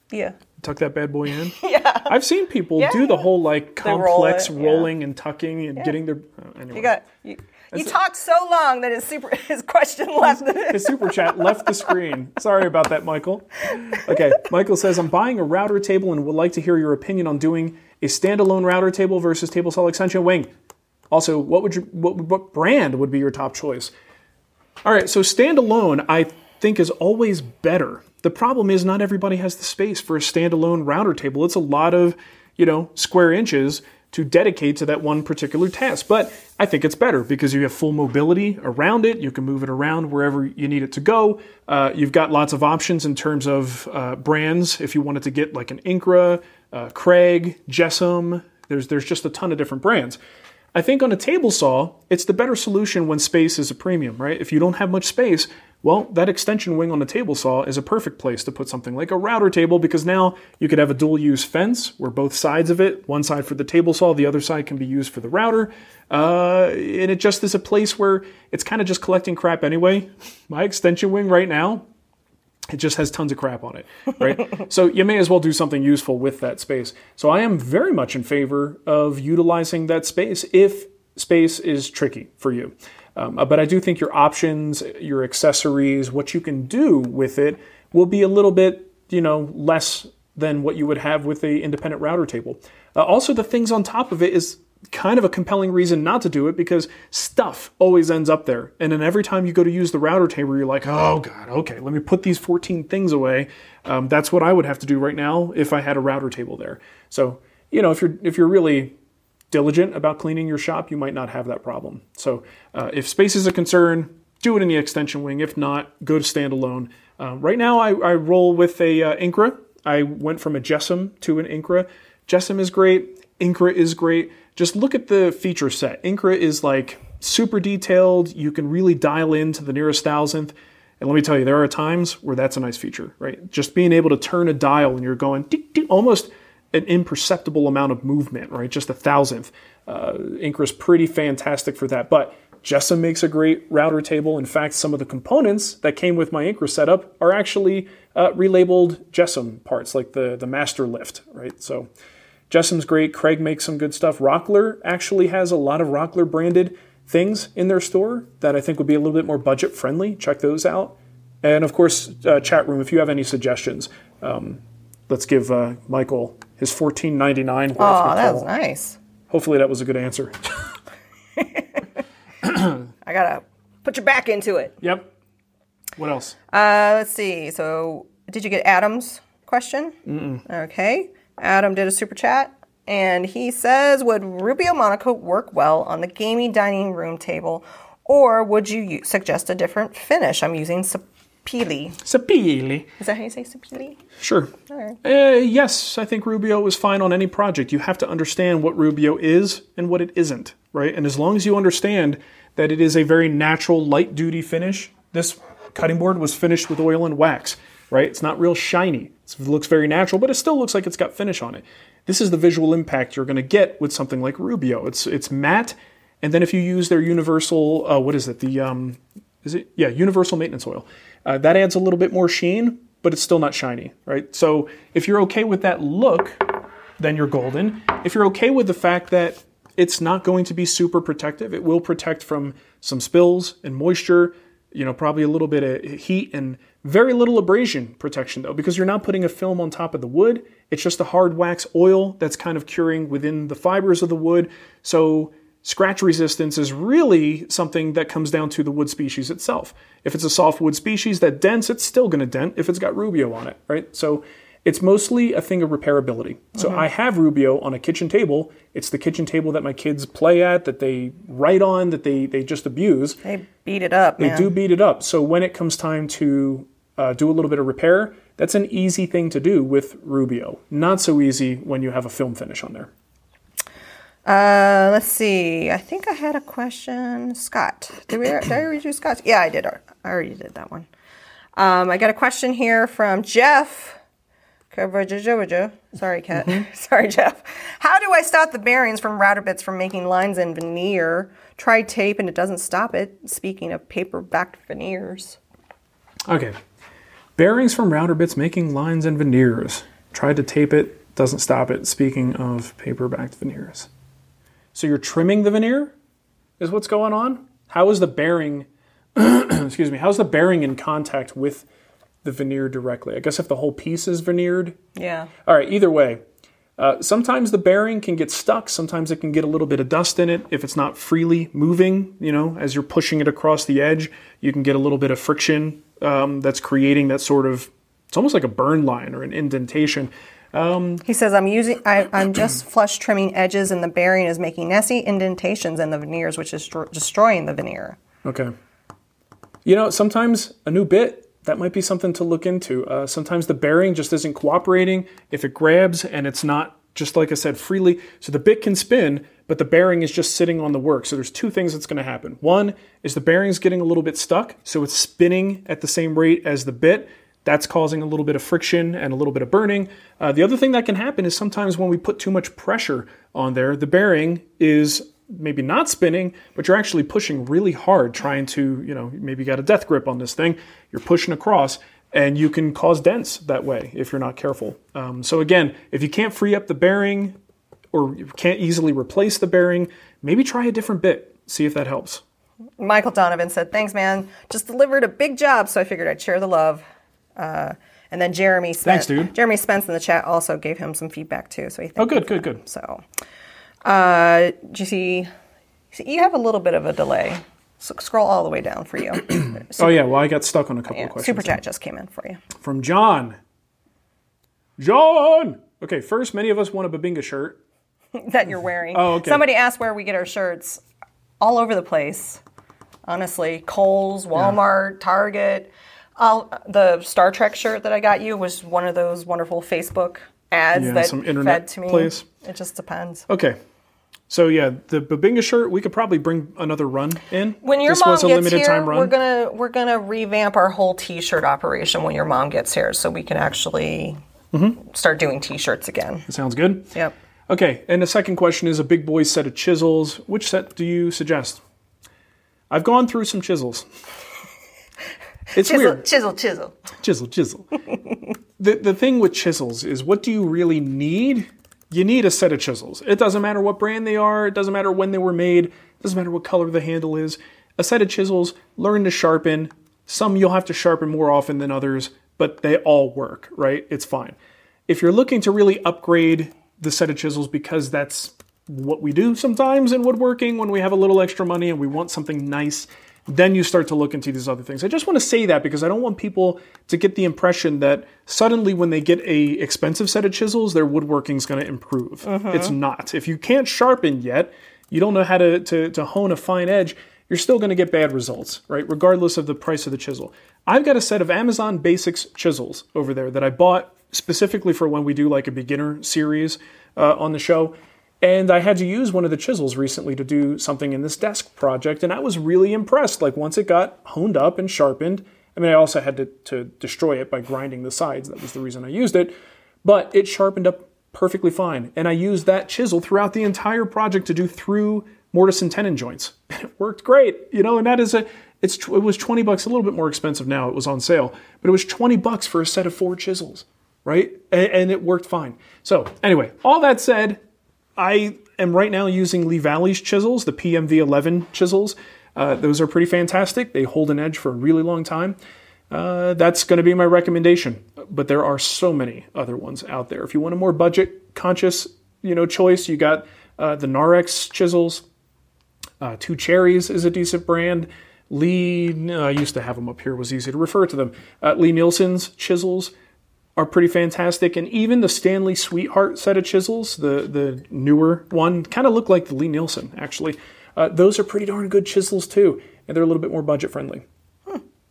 yeah. tuck that bad boy in. yeah, I've seen people Yeah, do the whole like roll complex it, yeah. rolling and tucking and getting their. Uh, anyway. You got you. You talked so long that his super his question left. His super chat left the screen. Sorry about that, Michael. Okay, Michael says, I'm buying a router table and would like to hear your opinion on doing a standalone router table versus table saw extension wing. Also, what would you, what, what brand would be your top choice? All right, so standalone, I think, is always better. The problem is not everybody has the space for a standalone router table. It's a lot of, you know, square inches to dedicate to that one particular task. But I think it's better because you have full mobility around it. You can move it around wherever you need it to go. Uh, you've got lots of options in terms of uh, brands. If you wanted to get like an Incra, uh, Kreg, JessEm, there's there's just a ton of different brands. I think on a table saw, it's the better solution when space is a premium, right? If you don't have much space, well, that extension wing on a table saw is a perfect place to put something like a router table because now you could have a dual use fence where both sides of it, one side for the table saw, the other side can be used for the router. Uh, and it just is a place where it's kind of just collecting crap anyway. My extension wing right now, It just has tons of crap on it, right? so you may as well do something useful with that space. So I am very much in favor of utilizing that space if space is tricky for you. Um, uh, but I do think your options, your accessories, what you can do with it will be a little bit, you know, less than what you would have with a independent router table. Uh, also, the things on top of it is kind of a compelling reason not to do it because stuff always ends up there. And then every time you go to use the router table, you're like, oh God, okay, let me put these 14 things away. Um, that's what I would have to do right now if I had a router table there. So, you know, if you're if you're really diligent about cleaning your shop, you might not have that problem. So, uh, if space is a concern, do it in the extension wing. If not, go to standalone. Uh, right now, I, I, roll with a uh, Incra. I went from a JessEm to an Incra. JessEm is great. Incra is great just look at the feature set. Incra is like super detailed. You can really dial into the nearest thousandth. And let me tell you, there are times where that's a nice feature, right? Just being able to turn a dial and you're going almost an imperceptible amount of movement, right? Just a thousandth. Uh, is pretty fantastic for that. But JessEm makes a great router table. In fact, some of the components that came with my Incra setup are actually uh, relabeled JessEm parts, like the, the master lift, right? So JessEm's great. Kreg makes some good stuff. Rockler actually has a lot of Rockler branded things in their store that I think would be a little bit more budget friendly. Check those out. And of course, uh, chat room, if you have any suggestions, um, let's give uh, Michael his fourteen ninety nine. Oh, that was nice. Hopefully, that was a good answer. I gotta put your back into it. Yep. What else? Uh, let's see. So, did you get Adam's question? Mm-mm. Okay. Adam did a super chat and he says, Would Rubio Monocoat work well on the gaming dining room table or would you suggest a different finish? I'm using Sapele. Sapele. Is that how you say Sapele? Sure. Uh, yes, I think Rubio is fine on any project. You have to understand what Rubio is and what it isn't, right? And as long as you understand that it is a very natural light duty finish, this cutting board was finished with oil and wax right? It's not real shiny. It looks very natural, but it still looks like it's got finish on it. This is the visual impact you're going to get with something like Rubio. It's it's matte, and then if you use their universal, uh, what is it? The um, is it yeah universal maintenance oil. Uh, that adds a little bit more sheen, but it's still not shiny, right? So if you're okay with that look, then you're golden. If you're okay with the fact that it's not going to be super protective, it will protect from some spills and moisture. You know, probably a little bit of heat and very little abrasion protection though, because you're not putting a film on top of the wood. It's just a hard wax oil that's kind of curing within the fibers of the wood. So scratch resistance is really something that comes down to the wood species itself. If it's a softwood species that dents, it's still going to dent if it's got Rubio on it, right? So it's mostly a thing of repairability. So mm-hmm. I have Rubio on a kitchen table. It's the kitchen table that my kids play at, that they write on, that they they just abuse. They beat it up. They man. do beat it up. So when it comes time to uh, do a little bit of repair, that's an easy thing to do with Rubio. Not so easy when you have a film finish on there. Uh, let's see. I think I had a question. Scott, did, we, did I read you Scott? Yeah, I did. I already did that one. Um, I got a question here from Jeff. Sorry, Kat. Mm-hmm. Sorry, Jeff. How do I stop the bearings from router bits from making lines in veneer? Try tape and it doesn't stop it. Speaking of paper backed veneers. Okay, Bearings from router bits making lines and veneers. Tried to tape it, doesn't stop it. Speaking of paper backed veneers. So you're trimming the veneer? Is what's going on? How is the bearing, excuse me, how's the bearing in contact with the veneer directly? I guess if the whole piece is veneered? Yeah. All right, either way. Uh, sometimes the bearing can get stuck. Sometimes it can get a little bit of dust in it. If it's not freely moving, you know, as you're pushing it across the edge, you can get a little bit of friction um, that's creating that sort of it's almost like a burn line or an indentation. Um, he says, "I'm using. I, am just flush trimming edges, and the bearing is making messy indentations in the veneers, which is destroying the veneer." Okay. You know, sometimes a new bit that might be something to look into. Uh, sometimes the bearing just isn't cooperating. If it grabs and it's not just like I said freely, so the bit can spin, but the bearing is just sitting on the work. So there's two things that's going to happen. One is the bearing's getting a little bit stuck, so it's spinning at the same rate as the bit. That's causing a little bit of friction and a little bit of burning. Uh, the other thing that can happen is sometimes when we put too much pressure on there, the bearing is maybe not spinning, but you're actually pushing really hard, trying to, you know, maybe you got a death grip on this thing, you're pushing across, and you can cause dents that way if you're not careful. Um, so again, if you can't free up the bearing or you can't easily replace the bearing, maybe try a different bit. See if that helps. Michael Donovan said, "Thanks, man. Just delivered a big job, so I figured I'd share the love." Uh, and then Jeremy Spence, Thanks, dude. Jeremy Spence in the chat also gave him some feedback too. So he Oh, good, good, good. So, uh, do you see, see? You have a little bit of a delay. So scroll all the way down for you. Oh yeah, well I got stuck on a couple Yeah, of questions. Super chat just came in for you. from John. John. Okay, first, many of us want a Bubinga shirt. that you're wearing. Oh, okay. Somebody asked where we get our shirts. All over the place. Honestly, Kohl's, Walmart, Target. I'll, the Star Trek shirt that I got you was one of those wonderful Facebook ads Yeah, that some internet fed to me. place. It just depends. Okay. So yeah, the Bubinga shirt we could probably bring another run in. When your this mom was a gets limited here, time run. we're gonna we're gonna revamp our whole T-shirt operation when your mom gets here, so we can actually Mm-hmm. start doing T-shirts again. Sounds good. Yep. Okay, and the second question is a big boy set of chisels. Which set do you suggest? I've gone through some chisels. It's Chisel, weird. chisel, chisel. Chisel, chisel. the the thing with chisels is what do you really need? You need a set of chisels. It doesn't matter what brand they are, it doesn't matter when they were made, it doesn't matter what color the handle is. A set of chisels, learn to sharpen. Some you'll have to sharpen more often than others, but they all work, right? It's fine. If you're looking to really upgrade the set of chisels because that's what we do sometimes in woodworking when we have a little extra money and we want something nice, then you start to look into these other things. I just want to say that because I don't want people to get the impression that suddenly when they get a expensive set of chisels, their woodworking is going to improve. It's not. If you can't sharpen yet, you don't know how to, to, to hone a fine edge, you're still going to get bad results, right? Regardless of the price of the chisel. I've got a set of Amazon Basics chisels over there that I bought specifically for when we do like a beginner series uh, on the show. And I had to use one of the chisels recently to do something in this desk project, and I was really impressed. Like once it got honed up and sharpened, I mean, I also had to, to destroy it by grinding the sides. That was the reason I used it. But it sharpened up perfectly fine. And I used that chisel throughout the entire project to do through mortise and tenon joints. And it worked great, you know, and that is a, it's, it was 20 bucks, a little bit more expensive now. It was on sale, but it was 20 bucks for a set of four chisels, right? And, and it worked fine. So anyway, all that said, I am right now using Lee Valley's chisels, the PMV11 chisels. Uh, those are pretty fantastic. They hold an edge for a really long time. Uh, that's going to be my recommendation. But there are so many other ones out there. If you want a more budget conscious, you know, choice, you got uh, the Narex chisels. Uh, Two Cherries is a decent brand. Lee, no, I used to have them up here. It was easy to refer to them. Uh, Lie-Nielsen's chisels are pretty fantastic, and even the Stanley Sweetheart set of chisels, the the newer one, kind of look like the Lie-Nielsen actually. Uh, those are pretty darn good chisels too, and they're a little bit more budget friendly.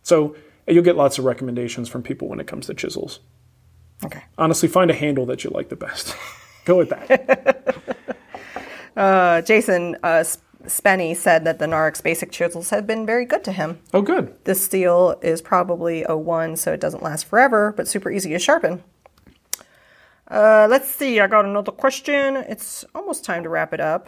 So uh, you'll get lots of recommendations from people when it comes to chisels. Okay. Honestly, find a handle that you like the best. Go with that. Uh, Jason uh, Sp- Spenny said that the Narex basic chisels have been very good to him. oh, good. This steel is probably a O1, so it doesn't last forever, but super easy to sharpen. Uh, let's see, I got another question. It's almost time to wrap it up.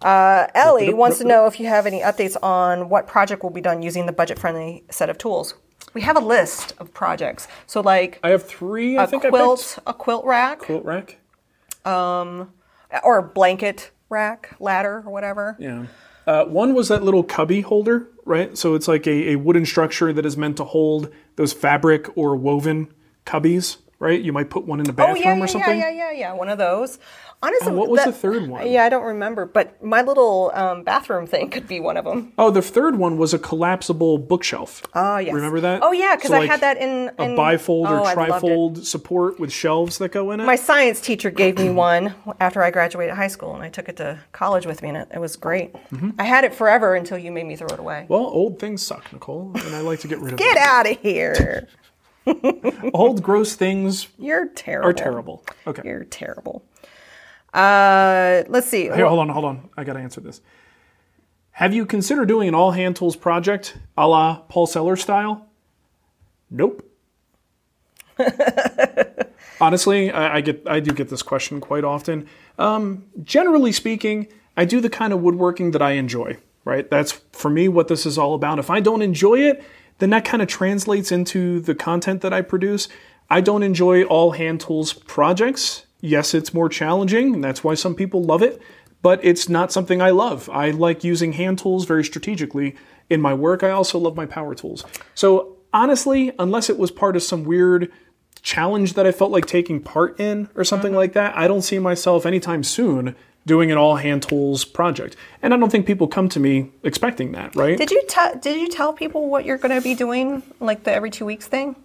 Uh, Ellie wants to know if you have any updates on what project will be done using the budget friendly set of tools. We have a list of projects. So, like I have three. I a think I quilt, picked. a quilt rack, Quilt rack. Um, or a blanket rack, ladder, or whatever. Yeah. Uh, one was that little cubby holder, right? So it's like a, a wooden structure that is meant to hold those fabric or woven cubbies, right? You might put one in the Oh bathroom yeah, yeah, or something. yeah, yeah, yeah, yeah. One of those. Honestly, And what was that- the third one? Yeah, I don't remember, but my little um, bathroom thing could be one of them. Oh, the third one was a collapsible bookshelf. Oh yes. Remember that? Oh yeah, because So, I had that in, a bifold oh, or trifold support with shelves that go in it. My science teacher gave me one after I graduated high school, and I took it to college with me, and it, it was great. Mm-hmm. I had it forever until you made me throw it away. well, old things suck, Nicole, and I like to get rid of them. Get out of here! Old gross things You're terrible. are terrible. Okay. You're terrible. Uh, let's see. Here, hold on, hold on. I got to answer this. Have you considered doing an all hand tools project a la Paul Seller style? Nope. Honestly, I, I get I do get this question quite often. Um, generally speaking, I do the kind of woodworking that I enjoy. Right, that's for me what this is all about. If I don't enjoy it, then that kind of translates into the content that I produce. I don't enjoy all hand tools projects. Yes, it's more challenging, and that's why some people love it, but it's not something I love. I like using hand tools very strategically in my work. I also love my power tools. So, honestly, unless it was part of some weird challenge that I felt like taking part in or something mm-hmm. like that, I don't see myself anytime soon doing an all hand tools project. And I don't think people come to me expecting that, right? Did you tell Did you tell people what you're going to be doing, like the every two weeks thing?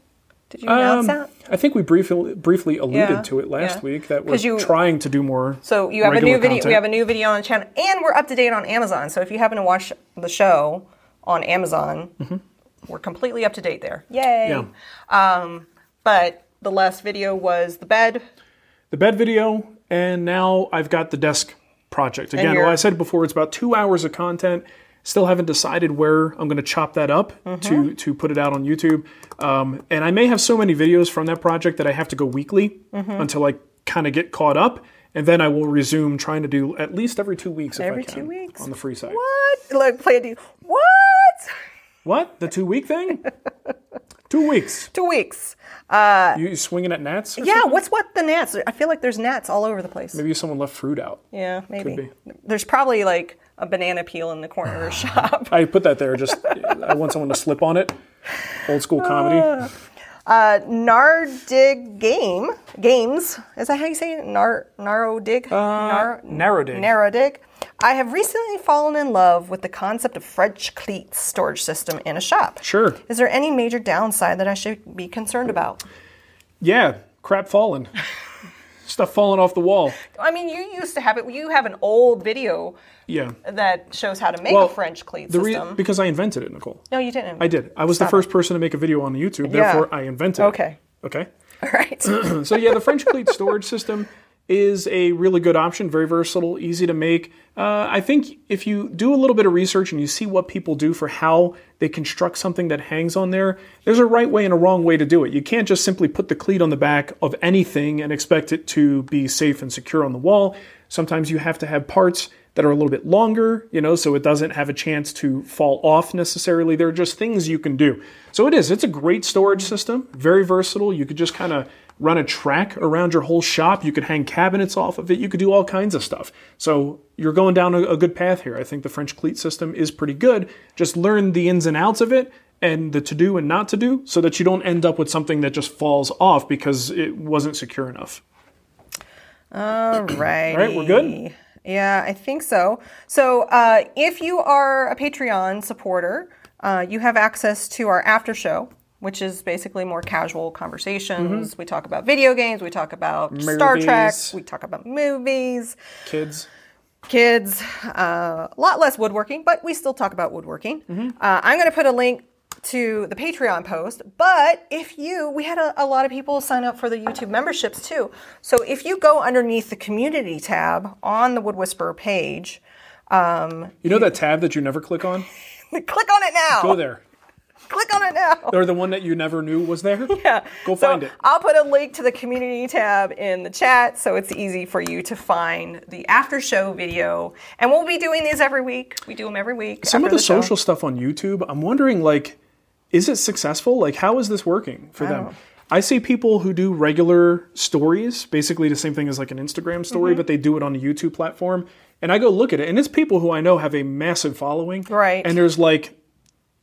Did you announce that? I think we briefly briefly alluded Yeah, to it last yeah. week that we're you- trying to do more. So you have a new video. content. We have a new video on the channel, and we're up to date on Amazon. So if you happen to watch the show on Amazon, we're completely up to date there. Yay! Mm-hmm. Yeah. But the last video was the bed. the bed video, and now I've got the desk project. Again, well, I said before, it's about two hours of content. Still haven't decided where I'm going to chop that up Mm-hmm. to to put it out on YouTube. Um, and I may have so many videos from that project that I have to go weekly Mm-hmm. until I kind of get caught up, and then I will resume trying to do at least every two weeks if Every I can two weeks? on the free side. What? Like play a D. What? What? The two week thing? two weeks. Two weeks. You swinging at gnats? Yeah. something? What's what the gnats? I feel like there's gnats all over the place. Maybe someone left fruit out. Yeah, maybe. be. There's probably like a banana peel in the corner of the ah. shop. I put that there. Just I want someone to slip on it. Old school comedy. Ah. Uh, Nardig game games. Is that how you say it? Nar Narrodig? Uh, Nar- Narrowdig. Narrowdig. I have recently fallen in love with the concept of French cleats storage system in a shop. Sure. Is there any major downside that I should be concerned about? Yeah, crap falling. Stuff falling off the wall. I mean, you used to have it. You have an old video Yeah. that shows how to make Well, a French cleat The re- system. because I invented it, Nicole. no, you didn't. I did. I was Stop the first person to make a video on YouTube. Yeah. Therefore, I invented Okay. it. Okay. All right. So yeah, the French cleat storage system is a really good option. Very versatile, easy to make. Uh, I think if you do a little bit of research and you see what people do for how they construct something that hangs on there, there's a right way and a wrong way to do it. You can't just simply put the cleat on the back of anything and expect it to be safe and secure on the wall. Sometimes you have to have parts that are a little bit longer, you know, so it doesn't have a chance to fall off necessarily. There are just things you can do. So it is, it's a great storage system, very versatile. You could just kind of run a track around your whole shop. You could hang cabinets off of it. You could do all kinds of stuff. So you're going down a, a good path here. I think the French cleat system is pretty good. Just learn the ins and outs of it and the to do and not to do so that you don't end up with something that just falls off because it wasn't secure enough. All right. All right, we're good? Yeah, I think so. So, uh, if you are a Patreon supporter, uh, you have access to our after show, which is basically more casual conversations. We talk about video games, we talk about Star Trek, we talk about movies, Kids. kids, uh, a lot less woodworking, but we still talk about woodworking. Uh, I'm going to put a link to the Patreon post, but if you, we had a, a lot of people sign up for the YouTube memberships too. So if you go underneath the community tab on the Wood Whisperer page, um, You know that tab that you never click on? click on it now. Go there. Click on it now. Or the one that you never knew was there? Yeah. Go So find it. I'll put a link to the community tab in the chat so it's easy for you to find the after show video. And we'll be doing these every week. We do them every week. Some of the, show. social stuff on YouTube, I'm wondering like, is it successful? Like, how is this working for them? don't- I see people who do regular stories, basically the same thing as like an Instagram story, Mm-hmm. but they do it on a YouTube platform. And I go look at it, and it's people who I know have a massive following. Right. And there's like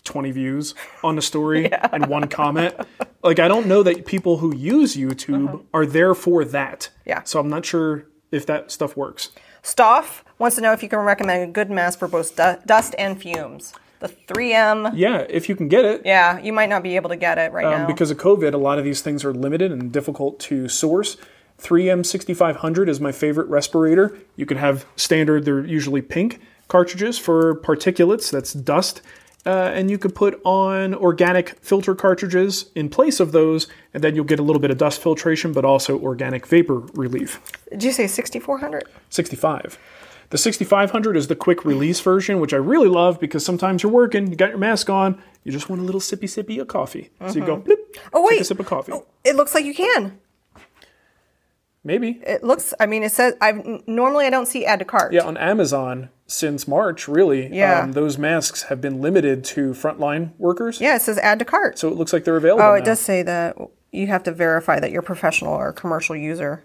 20 views on the story and one comment. Like, I don't know that people who use YouTube are there for that. Uh-huh. Yeah. So I'm not sure if that stuff works. Stoff wants to know if you can recommend a good mask for both du- dust and fumes. The 3M. Yeah, if you can get it. Yeah, you might not be able to get it right now. Um, because of COVID, a lot of these things are limited and difficult to source. 3M6500 is my favorite respirator. You can have standard, they're usually pink cartridges for particulates, that's dust. Uh, and you could put on organic filter cartridges in place of those, and then you'll get a little bit of dust filtration, but also organic vapor relief. Did you say 6400? 65. The 6500 is the quick release version, which I really love because sometimes you're working, you got your mask on, you just want a little sippy sippy of coffee. So you go, bloop, Oh, take wait. a sip of coffee. It looks like you can. Maybe. It looks, I mean, it says, I've normally I don't see add to cart. Yeah, on Amazon, since March, really. Yeah. Um, those masks have been limited to frontline workers. Yeah, it says add to cart. So it looks like they're available. oh, it now. does say that you have to verify that you're a professional or a commercial user.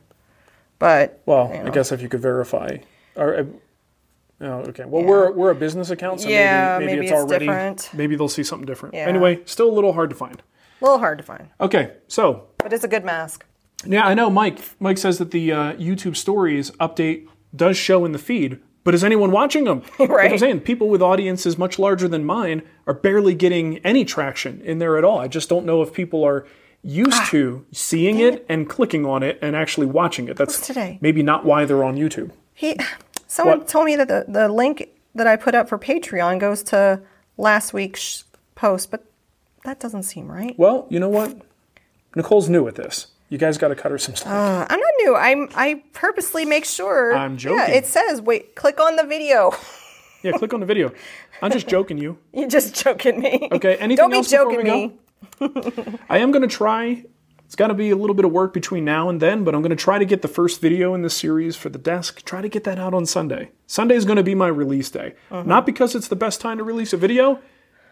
But Well, you I guess if you could verify. Or, uh, oh, okay. Well, we're, we're a business account, so Yeah, maybe, maybe, maybe it's, it's already. different. Maybe they'll see something different. Yeah. Anyway, still a little hard to find. a little hard to find. Okay, so But it's a good mask. Yeah, I know. Mike. Mike says that the uh, YouTube Stories update does show in the feed, but is anyone watching them? Like I'm saying, people with audiences much larger than mine are barely getting any traction in there at all. I just don't know if people are used Ah. to seeing it and clicking on it and actually watching it. That's today? maybe not why they're on YouTube. He, someone What? told me that the, the link that I put up for Patreon goes to last week's post, but that doesn't seem right. Well, you know what? Nicole's new at this. You guys got to cut her some slack. Uh, I'm not new. I'm I purposely make sure. I'm joking. Yeah, it says wait, click on the video. yeah, click on the video. I'm just joking you. You're just joking me. Okay, anything Don't be else before joking me. I am going to try. It's got to be a little bit of work between now and then, but I'm going to try to get the first video in this series for the desk. Try to get that out on Sunday. Sunday is going to be my release day. Uh-huh. Not because it's the best time to release a video,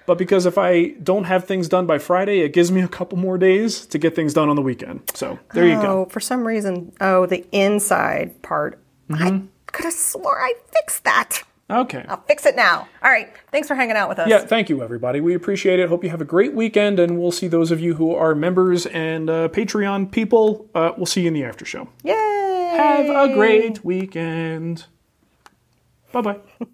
but because if I don't have things done by Friday, it gives me a couple more days to get things done on the weekend. So there you go. Oh, for some reason, oh, the inside part. Mm-hmm. I could have swore I fixed that. Okay. I'll fix it now. All right. Thanks for hanging out with us. Yeah, thank you, everybody. We appreciate it. Hope you have a great weekend, and we'll see those of you who are members and uh, Patreon people. Uh, we'll see you in the after show. Yay! Have a great weekend. Bye bye.